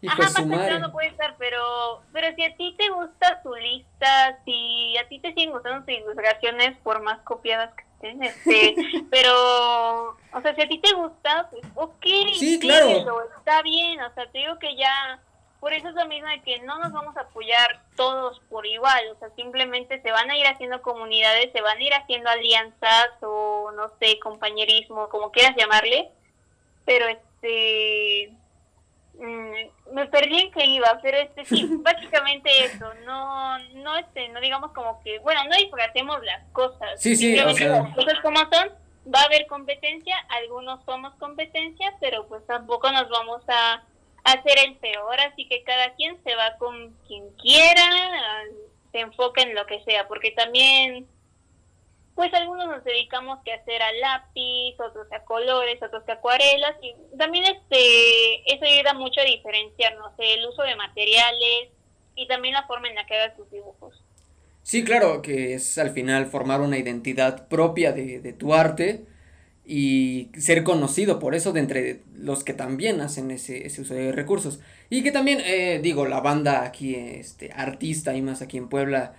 Hijo Ajá, más no puede estar, pero, pero si a ti te gusta su lista, si a ti te siguen gustando sus ilustraciones, por más copiadas que estén, este, pero, o sea, si a ti te gusta, pues, ok, sí, claro. está bien, o sea, te digo que ya, por eso es lo mismo de que no nos vamos a apoyar todos por igual, o sea, simplemente se van a ir haciendo comunidades, se van a ir haciendo alianzas o, no sé, compañerismo, como quieras llamarle, pero este Mm, me perdí en que iba, pero este sí, básicamente eso, no, no este, no digamos como que, bueno, no disfratemos las cosas, sí, sí, o sea... las cosas como son, va a haber competencia, algunos somos competencia, pero pues tampoco nos vamos a, hacer el peor, así que cada quien se va con quien quiera, se enfoca en lo que sea, porque también pues algunos nos dedicamos que hacer a lápiz, otros a colores, otros a acuarelas y también este eso ayuda mucho a diferenciarnos el uso de materiales y también la forma en la que hagas tus dibujos. Sí, claro, que es al final formar una identidad propia de, de tu arte y ser conocido por eso de entre los que también hacen ese, ese uso de recursos. Y que también, eh, digo, la banda aquí, este, artista y más aquí en Puebla,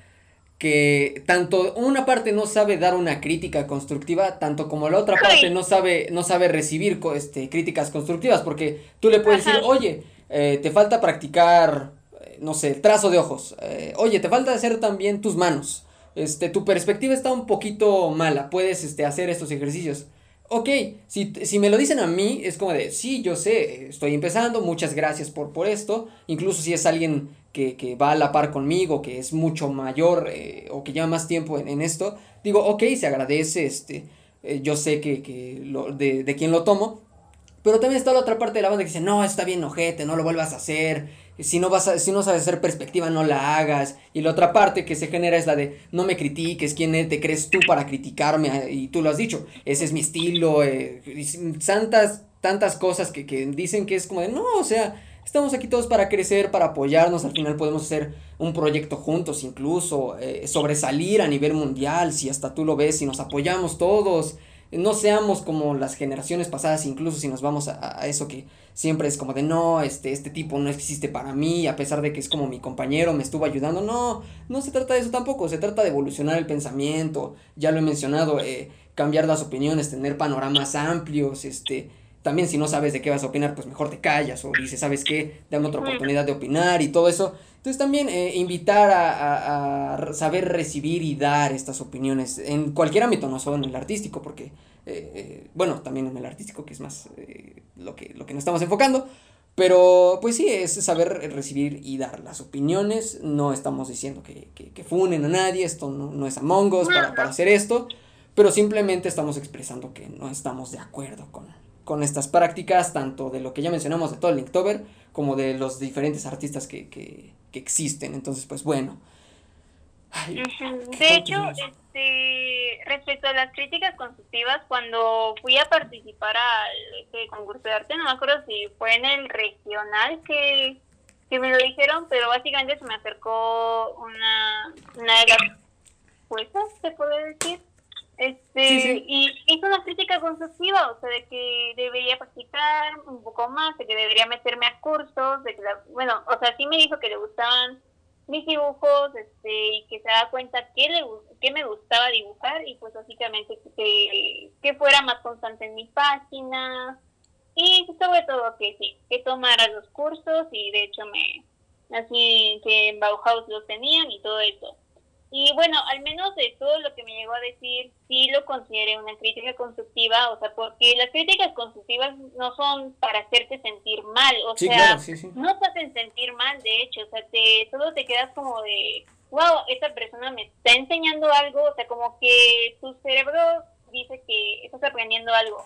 que tanto una parte no sabe dar una crítica constructiva, tanto como la otra parte no sabe, no sabe recibir este, críticas constructivas, porque tú le puedes decir, oye, eh, te falta practicar, eh, no sé, trazo de ojos, eh, oye, te falta hacer también tus manos, este, tu perspectiva está un poquito mala, puedes este, hacer estos ejercicios. Ok, si, si me lo dicen a mí, es como de, sí, yo sé, estoy empezando, muchas gracias por, por esto, incluso si es alguien que, que, va a la par conmigo, que es mucho mayor eh, o que lleva más tiempo en, esto, digo, ok, se agradece, este, eh, yo sé que, que lo, de, de quién lo tomo, pero también está la otra parte de la banda que dice, no, está bien ojete, no lo vuelvas a hacer, si no, vas a, si no sabes hacer perspectiva, no la hagas, y la otra parte que se genera es la de, no me critiques, ¿quién te crees tú para criticarme? Y tú lo has dicho, ese es mi estilo, eh, tantas, tantas cosas que, que dicen que es como de, no, o sea, Estamos aquí todos para crecer, para apoyarnos, al final podemos hacer un proyecto juntos incluso, eh, sobresalir a nivel mundial, si hasta tú lo ves, si nos apoyamos todos, no seamos como las generaciones pasadas, incluso si nos vamos a, eso que siempre es como de no, este, este tipo no existe para mí, a pesar de que es como mi compañero, me estuvo ayudando, no, no se trata de eso tampoco, se trata de evolucionar el pensamiento, ya lo he mencionado, eh, cambiar las opiniones, tener panoramas amplios, este, también si no sabes de qué vas a opinar, pues mejor te callas o dices, ¿sabes qué? Dame otra oportunidad de opinar y todo eso. Entonces también eh, invitar a, a, saber recibir y dar estas opiniones en cualquier ámbito, no solo en el artístico, porque, eh, eh, bueno, también en el artístico, que es más lo, que, lo que nos estamos enfocando, pero pues sí, es saber recibir y dar las opiniones, no estamos diciendo que, que, que funen a nadie, esto no, no es Among Us para, para hacer esto, pero simplemente estamos expresando que no estamos de acuerdo con, con estas prácticas, tanto de lo que ya mencionamos de todo el Linktober, como de los diferentes artistas que, que, que existen. Entonces, pues bueno. de hecho, este, respecto a las críticas constructivas, cuando fui a participar al este concurso de arte, no me acuerdo si fue en el regional que, que me lo dijeron, pero básicamente se me acercó una, una de las juezas, se puede decir, este, y hizo una crítica constructiva, o sea, de que debería practicar un poco más, de que debería meterme a cursos, de que, bueno, o sea, sí me dijo que le gustaban mis dibujos, este, y que se da cuenta que, le, que me gustaba dibujar, y pues básicamente que, que fuera más constante en mi página, y sobre todo que sí, que tomara los cursos, y de hecho me, así que en Bauhaus los tenían y todo eso. Y bueno, al menos de todo lo que me llegó a decir, sí lo consideré una crítica constructiva, o sea, porque las críticas constructivas no son para hacerte sentir mal, o sea, no te hacen sentir mal, de hecho, o sea, te, solo te quedas como de, wow, esta persona me está enseñando algo, o sea, como que tu cerebro dice que estás aprendiendo algo.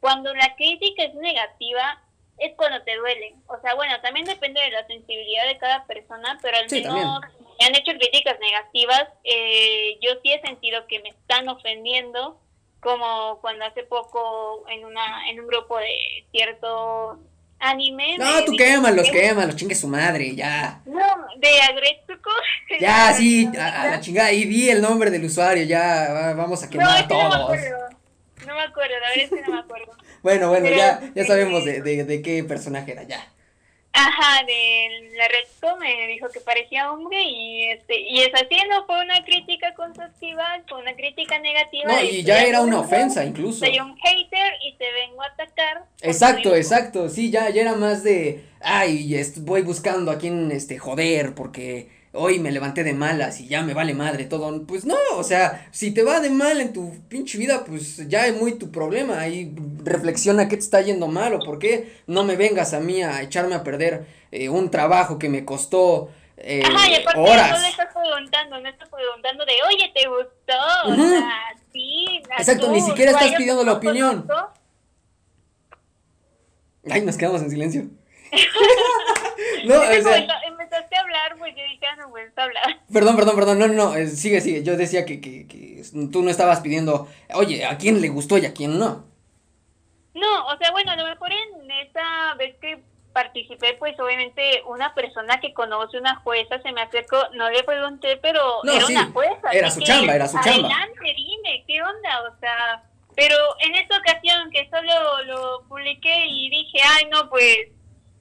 Cuando la crítica es negativa, es cuando te duele. O sea, bueno, también depende de la sensibilidad de cada persona, pero al menos me han hecho críticas negativas. Eh, yo sí he sentido que me están ofendiendo, como cuando hace poco en una en un grupo de cierto anime. No, tú quémalos, quémalos, chingue su madre, ya. No, de Agretsuko. Ya, sí, a, la chingada, y di el nombre del usuario, ya, vamos a quemar a todos. No me acuerdo, no me acuerdo, la verdad es que no me acuerdo. bueno, bueno, ya, ya sabemos de, de, de qué personaje era, ya. Ajá, de la Redco me dijo que parecía hombre y este y es así, no fue una crítica constructiva, fue una crítica negativa. No, y ya era una ofensa incluso. Soy un hater y te vengo a atacar. Exacto, exacto, sí, ya, ya era más de, ay, voy buscando a quien, este, joder, porque hoy me levanté de malas y ya me vale madre todo. Pues no, o sea, si te va de mal en tu pinche vida, pues ya es muy tu problema. Ahí reflexiona qué te está yendo mal o por qué no me vengas a mí a echarme a perder eh, un trabajo que me costó. Eh, Ajá, y aparte horas. no le estás preguntando, no estás preguntando de, oye, ¿te gustó? O sea, sí. Exacto, ni siquiera estás pidiendo la opinión. Ay, nos quedamos en silencio. no, o sea, empezaste a hablar, pues yo dije, ah, no hablar. Perdón, perdón, perdón, no, no, no, eh, sigue, sigue. Yo decía que, que, que tú no estabas pidiendo, oye, ¿a quién le gustó y a quién no? No, o sea, bueno, a lo mejor en esta vez que participé, pues obviamente una persona que conoce una jueza se me acercó, no le pregunté, pero era una jueza. Era su chamba, era su chamba. Adelante, dime, ¿qué onda? O sea, pero en esta ocasión que solo lo publiqué y dije, ay, no, pues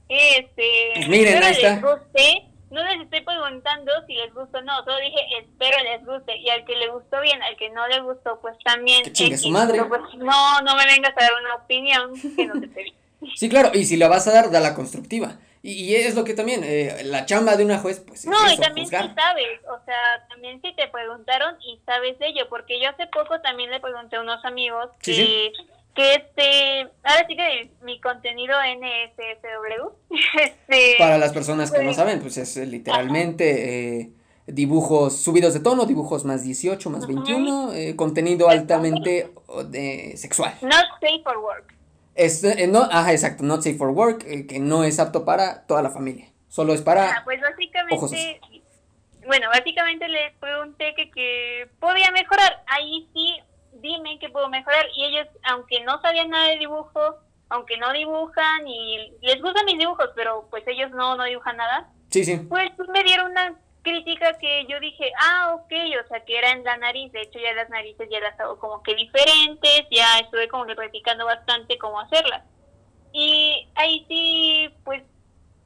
este, miren, ahí está. Les guste, no les estoy preguntando si les gustó o no, solo dije espero les guste y al que le gustó bien, al que no le gustó pues también. Que chingue su madre. pues, no, no me vengas a dar una opinión que no te pedí. Sí, claro, y si la vas a dar, da la constructiva. Y, y es lo que también, eh, la chamba de una juez, pues. No, y también si sabes, o sea, también si te preguntaron y sabes de ello, porque yo hace poco también le pregunté a unos amigos que que este, ahora sí que mi contenido NSFW, este, para las personas que no pues, saben, pues es eh, literalmente eh, dibujos subidos de tono, dibujos más 18, más 21, eh, contenido altamente de, sexual. Not safe for work. Es, no, ajá, exacto, not safe for work, que no es apto para toda la familia, solo es para... Ah, pues básicamente, bueno, básicamente les pregunté que, que podía mejorar, ahí sí dime qué puedo mejorar. Y ellos, aunque no sabían nada de dibujo, aunque no dibujan y les gustan mis dibujos, pero pues ellos no, no dibujan nada. Sí, sí. Pues me dieron una crítica que yo dije, ah, ok, o sea, que era en la nariz. De hecho, ya las narices ya las hago como que diferentes, ya estuve como que practicando bastante cómo hacerlas. Y ahí sí, pues,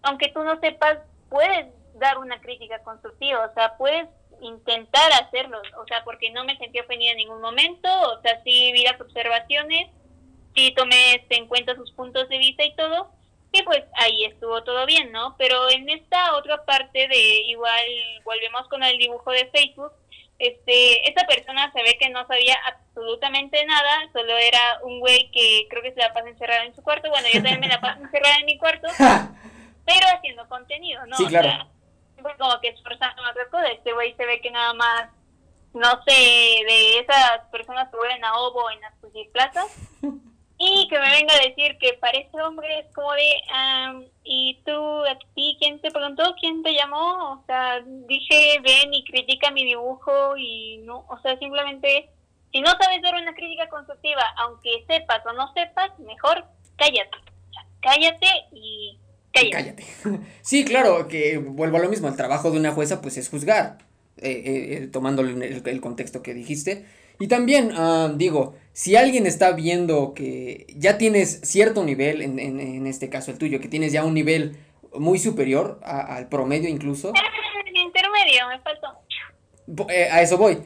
aunque tú no sepas, puedes dar una crítica constructiva, o sea, puedes intentar hacerlo, o sea, porque no me sentí ofendida en ningún momento, o sea, sí vi las observaciones sí tomé en cuenta sus puntos de vista y todo, y pues ahí estuvo todo bien, ¿no? Pero en esta otra parte de igual volvemos con el dibujo de Facebook, este, esta persona se ve que no sabía absolutamente nada, solo era un güey que creo que se la pasa encerrada en su cuarto, bueno, yo también me la paso encerrada en mi cuarto, pero haciendo contenido, ¿no? Sí, claro. Pues como que esforzando otra cosa, este güey se ve que nada más, no sé, de esas personas que vuelven a Ovo en las plazas, y que me venga a decir que parece hombre es como de, ¿y tú a ti quién te preguntó? ¿Quién te llamó? O sea, dije, ven y critica mi dibujo y no, o sea, simplemente, si no sabes dar una crítica constructiva, aunque sepas o no sepas, mejor cállate. cállate y cállate. cállate. Sí, claro, que vuelvo a lo mismo, el trabajo de una jueza pues es juzgar, eh, eh, eh tomando el contexto que dijiste y también, ah, digo, si alguien está viendo que ya tienes cierto nivel, en, en, este caso el tuyo, que tienes ya un nivel muy superior al promedio incluso. Intermedio, me faltó eh, a eso voy.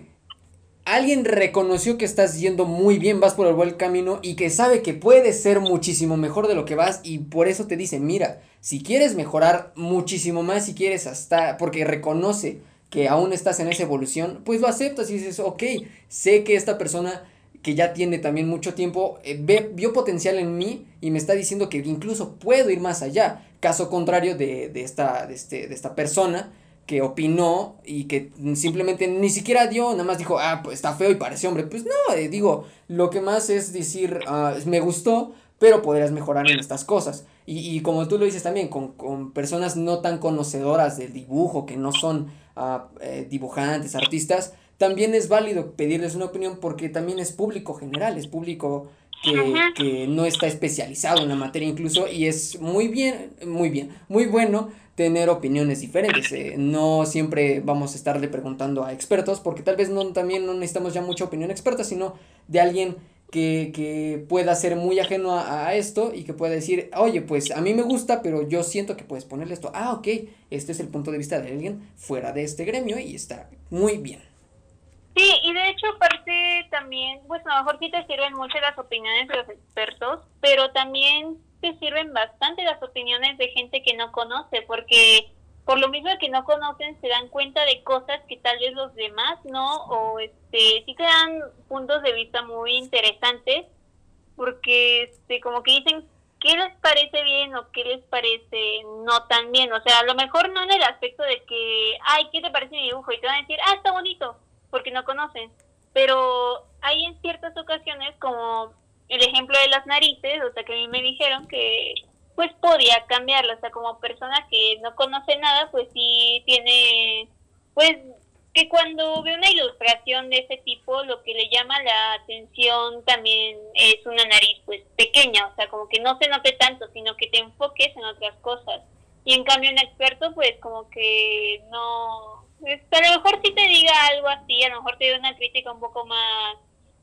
Alguien reconoció que estás yendo muy bien, vas por el buen camino y que sabe que puedes ser muchísimo mejor de lo que vas y por eso te dice, mira, si quieres mejorar muchísimo más, si quieres hasta, porque reconoce que aún estás en esa evolución, pues lo aceptas y dices, ok, sé que esta persona que ya tiene también mucho tiempo, eh, ve, vio potencial en mí y me está diciendo que incluso puedo ir más allá. Caso contrario de, de, esta, de, este, de esta persona que opinó y que simplemente ni siquiera dio, nada más dijo, ah, pues está feo y parece hombre. Pues no, eh, digo, lo que más es decir, ah, me gustó, pero podrías mejorar en estas cosas. Y, y como tú lo dices también, con, con personas no tan conocedoras del dibujo, que no son a eh, dibujantes, artistas, también es válido pedirles una opinión porque también es público general, es público que, no está especializado en la materia incluso y es muy bien, muy bien, muy bueno tener opiniones diferentes. Eh, no siempre vamos a estarle preguntando a expertos porque tal vez no, también no necesitamos ya mucha opinión experta, sino de alguien que, pueda ser muy ajeno a, esto y que pueda decir, oye, pues a mí me gusta, pero yo siento que puedes ponerle esto. Ah, ok, este es el punto de vista de alguien fuera de este gremio y está muy bien. Sí, y de hecho aparte también, pues a lo mejor sí te sirven mucho las opiniones de los expertos, pero también te sirven bastante las opiniones de gente que no conoce, porque por lo mismo que no conocen, se dan cuenta de cosas que tal vez los demás no, o este, sí te dan puntos de vista muy interesantes, porque este, como que dicen qué les parece bien o qué les parece no tan bien, o sea, a lo mejor no en el aspecto de que, ay, ¿qué te parece mi dibujo? Y te van a decir, ah, está bonito, porque no conocen, pero hay en ciertas ocasiones como el ejemplo de las narices, o sea, que a mí me dijeron que pues podía cambiarlo, o sea, como persona que no conoce nada, pues sí tiene, pues que cuando ve una ilustración de ese tipo, lo que le llama la atención también es una nariz pues pequeña, o sea, como que no se note tanto, sino que te enfoques en otras cosas. Y en cambio un experto pues como que no, a lo mejor sí te diga algo así, a lo mejor te diga una crítica un poco más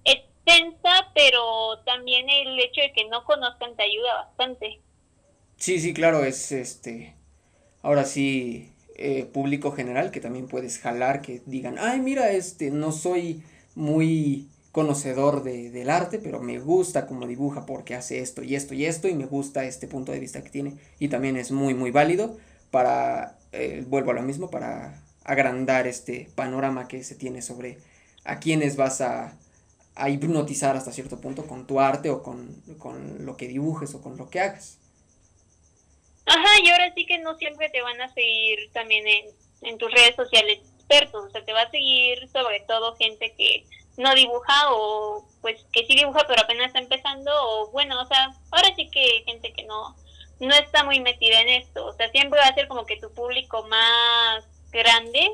extensa, pero también el hecho de que no conozcan te ayuda bastante. Sí, sí, claro, es este. Ahora sí, eh, público general que también puedes jalar, que digan, ay, mira, este, no soy muy conocedor de, del arte, pero me gusta cómo dibuja porque hace esto y esto y esto y me gusta este punto de vista que tiene y también es muy muy válido para, eh, vuelvo a lo mismo, para agrandar este panorama que se tiene sobre a quienes vas a, a hipnotizar hasta cierto punto con tu arte o con, con lo que dibujes o con lo que hagas. Ajá, y ahora sí que no siempre te van a seguir también en, en tus redes sociales expertos, o sea, te va a seguir sobre todo gente que no dibuja o pues que sí dibuja pero apenas está empezando o bueno, o sea, ahora sí que gente que no no está muy metida en esto, o sea, siempre va a ser como que tu público más grande,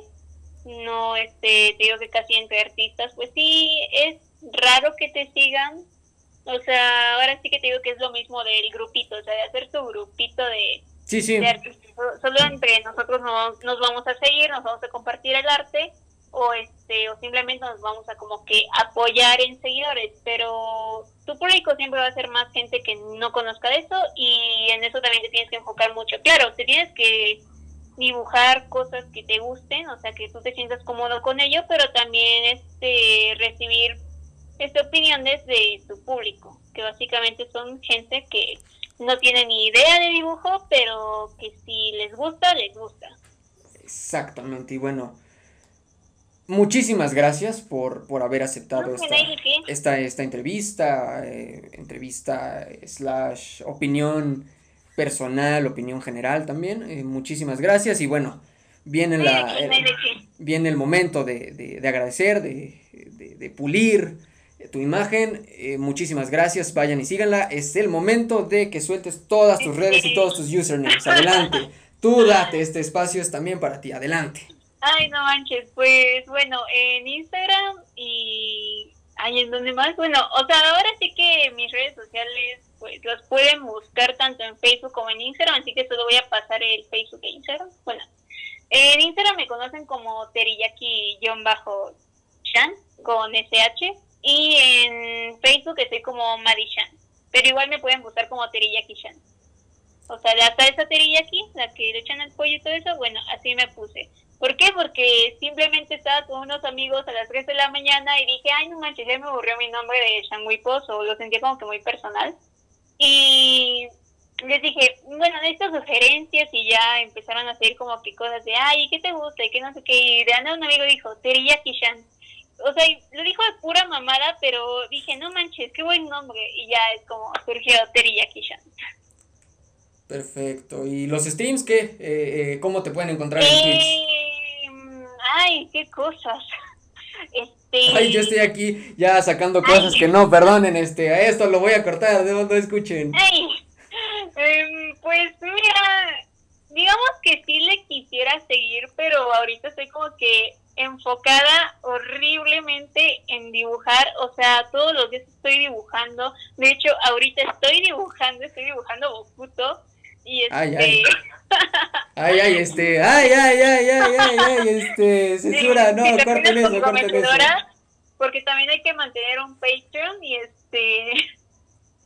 no este, te digo que casi entre artistas, pues sí es raro que te sigan, o sea, ahora sí que te digo que es lo mismo del grupito, o sea, de hacer tu grupito de, sí, sí. Solo entre nosotros nos, nos vamos a seguir, nos vamos a compartir el arte o este o simplemente nos vamos a como que apoyar en seguidores, pero tu público siempre va a ser más gente que no conozca de eso y en eso también te tienes que enfocar mucho. Claro, te tienes que dibujar cosas que te gusten, o sea, que tú te sientas cómodo con ello, pero también este recibir este, opiniones de tu público, que básicamente son gente que no tiene ni idea de dibujo, pero que si les gusta, les gusta. Exactamente, y bueno, muchísimas gracias por, por haber aceptado No, esta, esta, esta entrevista, eh, entrevista slash opinión personal, opinión general también. eh, muchísimas gracias y bueno, viene, la, qué. viene el momento de, de- de agradecer, de, de- de pulir tu imagen. eh, muchísimas gracias, vayan y síganla. Es el momento de que sueltes todas tus redes y todos tus usernames. Adelante. Tú date, este espacio es también para ti. Adelante. Ay, no manches, pues bueno, en Instagram y... Ay, ¿en dónde más? Bueno, o sea, ahora sí que mis redes sociales, pues los pueden buscar tanto en Facebook como en Instagram, así que solo voy a pasar el Facebook e Instagram. Bueno, en Instagram me conocen como teriyaki-chan con SH y en Facebook estoy como Madishan, pero igual me pueden buscar como teriyaki-chan. O sea, la salsa teriyaki, la que le echan al pollo y todo eso, bueno, así me puse. ¿Por qué? Porque simplemente estaba con unos amigos a las 3 de la mañana y dije, ay, no manches, ya me aburrió mi nombre de Shangui Pozo, lo sentía como que muy personal. Y les dije, bueno, necesito sugerencias y ya empezaron a hacer como que cosas de, ay, ¿qué te gusta? Y que no sé qué. Y de nada un amigo dijo, Teriyaki-shan. O sea, lo dijo de pura mamada, pero dije, no manches, qué buen nombre. Y ya es como surgió Teriyaki-shan. Perfecto. ¿Y los streams qué? Eh, eh, ¿Cómo te pueden encontrar en Twitch? Eh, ay, qué cosas. Este, Ay, yo estoy aquí ya sacando cosas que no, perdonen, este, a esto lo voy a cortar, no, no escuchen. Ay, em, pues mira, digamos que sí le quisiera seguir, pero ahorita estoy como que enfocada horriblemente en dibujar, o sea, todos los días estoy dibujando, de hecho ahorita estoy dibujando, estoy dibujando Bokuto y este Ay, ay. Ay, ay, este, ay, ay, ay, ay, ay, ay, este, censura, Sí, no, si te corten eso, corten eso. Porque también hay que mantener un Patreon y este...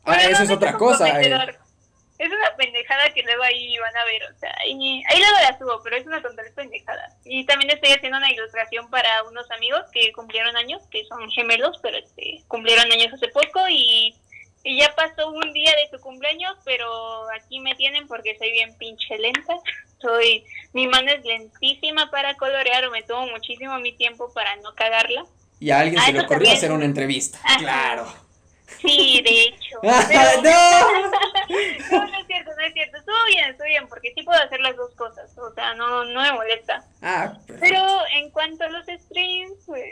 Ah, Bueno, eso no, es otra cosa. eh. Es una pendejada que luego ahí van a ver, o sea, ahí, ahí luego la subo, pero es una total pendejada. Y también estoy haciendo una ilustración para unos amigos que cumplieron años, que son gemelos, pero este cumplieron años hace poco y, y ya pasó un día de su cumpleaños, pero aquí me tienen porque soy bien pinche lenta. Soy, mi mano es lentísima para colorear o me tomo muchísimo mi tiempo para no cagarla. Y a alguien Ah, se le eso ocurrió también. hacer una entrevista, Ajá. claro. Sí, de hecho. Pero- ¡No! No, no es cierto, no es cierto. Estuvo bien, estuvo bien, porque sí puedo hacer las dos cosas. O sea, no, no me molesta. Ah, perfecto. Pero en cuanto a los streams, pues.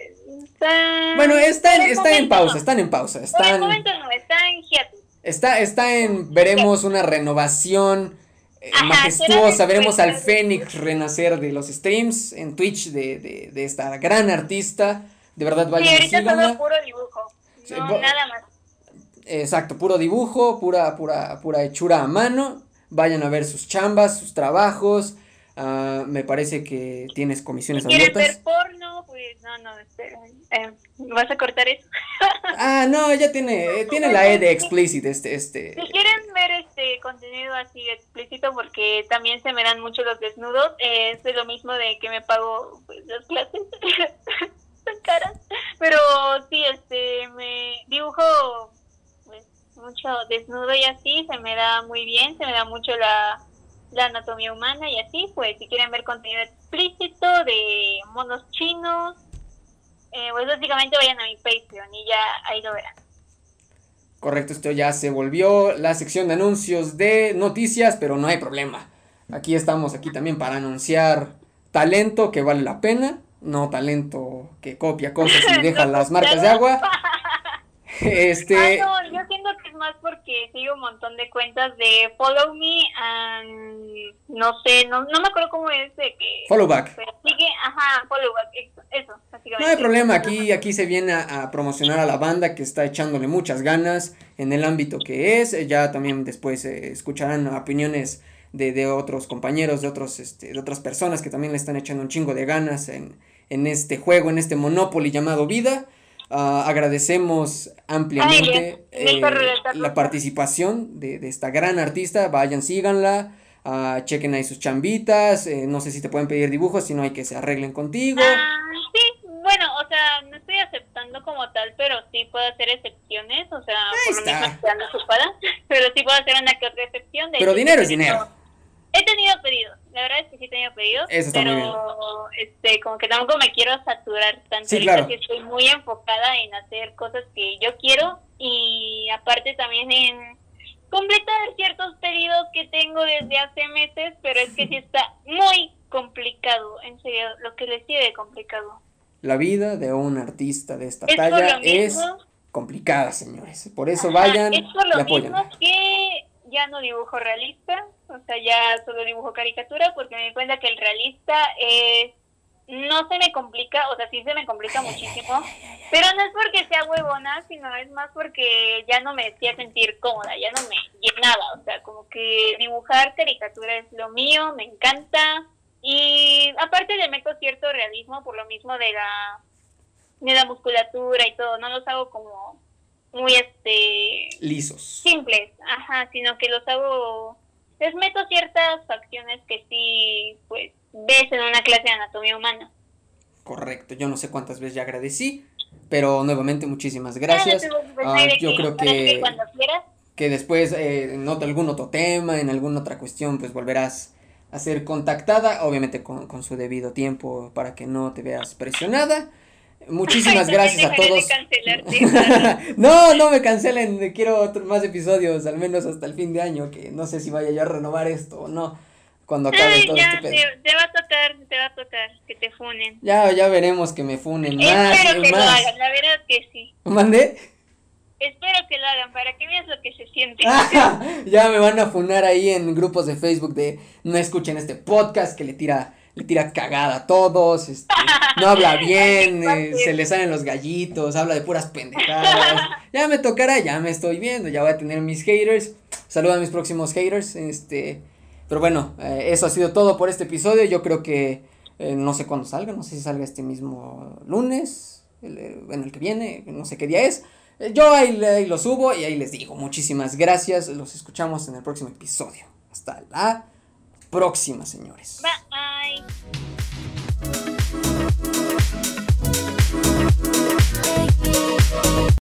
Está... Bueno, está en, por el está en pausa, no. están en pausa, Por el están, momento no, está en hiatus. está, está en, veremos una renovación eh, Ajá, majestuosa, veremos al. Fénix renacer de los streams en Twitch de, de, de esta gran artista, de verdad Sí, vayan y ahorita solo puro dibujo. Sí, No, nada más. Exacto, puro dibujo, pura, pura, pura hechura a mano. Vayan a ver sus chambas, sus trabajos. ah, me parece que tienes comisiones Si quieres ver abiertas. porno, pues no, no, espera. Eh, ¿Vas a cortar eso? Ah, no, ya tiene, eh, tiene la E de explicit este, este. Si quieren ver este contenido así explícito, porque también se me dan mucho los desnudos, eh, es de lo mismo de que me pago pues, las clases. Caras. Pero sí, este, me dibujo mucho desnudo y así, se me da muy bien, se me da mucho la, la anatomía humana y así, pues si quieren ver contenido explícito de monos chinos, eh, pues básicamente vayan a mi Patreon y ya ahí lo verán. Correcto, esto ya se volvió la sección de anuncios de noticias, pero no hay problema. Aquí estamos aquí también para anunciar talento que vale la pena, no talento que copia cosas y deja las marcas de agua. Este, Ah, no, yo siento que es más porque sigo un montón de cuentas de Follow Me and no sé, no, no me acuerdo cómo es de que... follow back. Sigue, ajá, Follow Back, eso. No hay problema, aquí, aquí se viene a, a promocionar a la banda que está echándole muchas ganas en el ámbito que es. Ya también después eh, escucharán opiniones de, de otros compañeros, de otros, este, de otras personas que también le están echando un chingo de ganas en, en este juego, en este Monopoly llamado vida. Ah, agradecemos ampliamente Ay, eh, la participación de, de esta gran artista. Vayan, síganla. ah, chequen ahí sus chambitas. eh, no sé si te pueden pedir dibujos, si no hay que se arreglen contigo. Ah, sí, bueno, o sea, no estoy aceptando como tal, pero sí puedo hacer excepciones, o sea, por lo ando ocupada, pero sí puedo hacer una que otra excepción. De pero dinero es dinero. He tenido pedidos, la verdad es que sí tenido pedidos, Eso pero este, como que tampoco me quiero saturar tanto. Sí, claro. sí estoy muy enfocada en hacer cosas que yo quiero y aparte también en completar ciertos pedidos que tengo desde hace meses, pero es que sí está muy complicado, en serio, lo que les sigue complicado. La vida de un artista de esta Es talla es complicada, señores. Por eso Ajá, vayan Es por lo y mismo que ya no dibujo realista, o sea, ya solo dibujo caricatura porque me di cuenta que el realista es no se me complica, o sea, sí se me complica muchísimo, pero no es porque sea huevona, sino es más porque ya no me hacía sentir cómoda, ya no me llenaba, o sea, como que dibujar caricatura es lo mío, me encanta, y aparte le meto cierto realismo por lo mismo de la, de la musculatura y todo, no los hago como muy, este, Lisos. simples, ajá, sino que los hago, les meto ciertas facciones que sí, pues, ves en una clase de anatomía humana. Correcto. Yo no sé cuántas veces ya agradecí, pero nuevamente muchísimas gracias. Ah, Ah, Mayre, yo que creo que, cuando quieras, que después eh, en otro- algún otro tema, en alguna otra cuestión, pues volverás a ser contactada, obviamente con, con su debido tiempo para que no te veas presionada. Muchísimas También gracias a de todos. no, no me cancelen, quiero otro- más episodios, al menos hasta el fin de año, que no sé si vaya yo a renovar esto o no, cuando acabe Ay, todo ya, este pedo. te, te va a tocar, te va a tocar que te funen. Ya, ya veremos que me funen más Espero que lo más. hagan, la verdad que sí. ¿Mandé? Espero que lo hagan para que veas lo que se siente. Ah, ya me van a funar ahí en grupos de Facebook de no escuchen este podcast que le tira le tira cagada a todos, este, no habla bien, eh, se le salen los gallitos, habla de puras pendejadas. Ya me tocará, ya me estoy viendo, ya voy a tener mis haters. Saluda a mis próximos haters, este, pero bueno, eh, eso ha sido todo por este episodio. Yo creo que eh, no sé cuándo salga, no sé si salga este mismo lunes, el, en el que viene, no sé qué día es. Yo ahí, ahí lo subo y ahí les digo. Muchísimas gracias. Los escuchamos en el próximo episodio. Hasta la próxima, señores. Bye.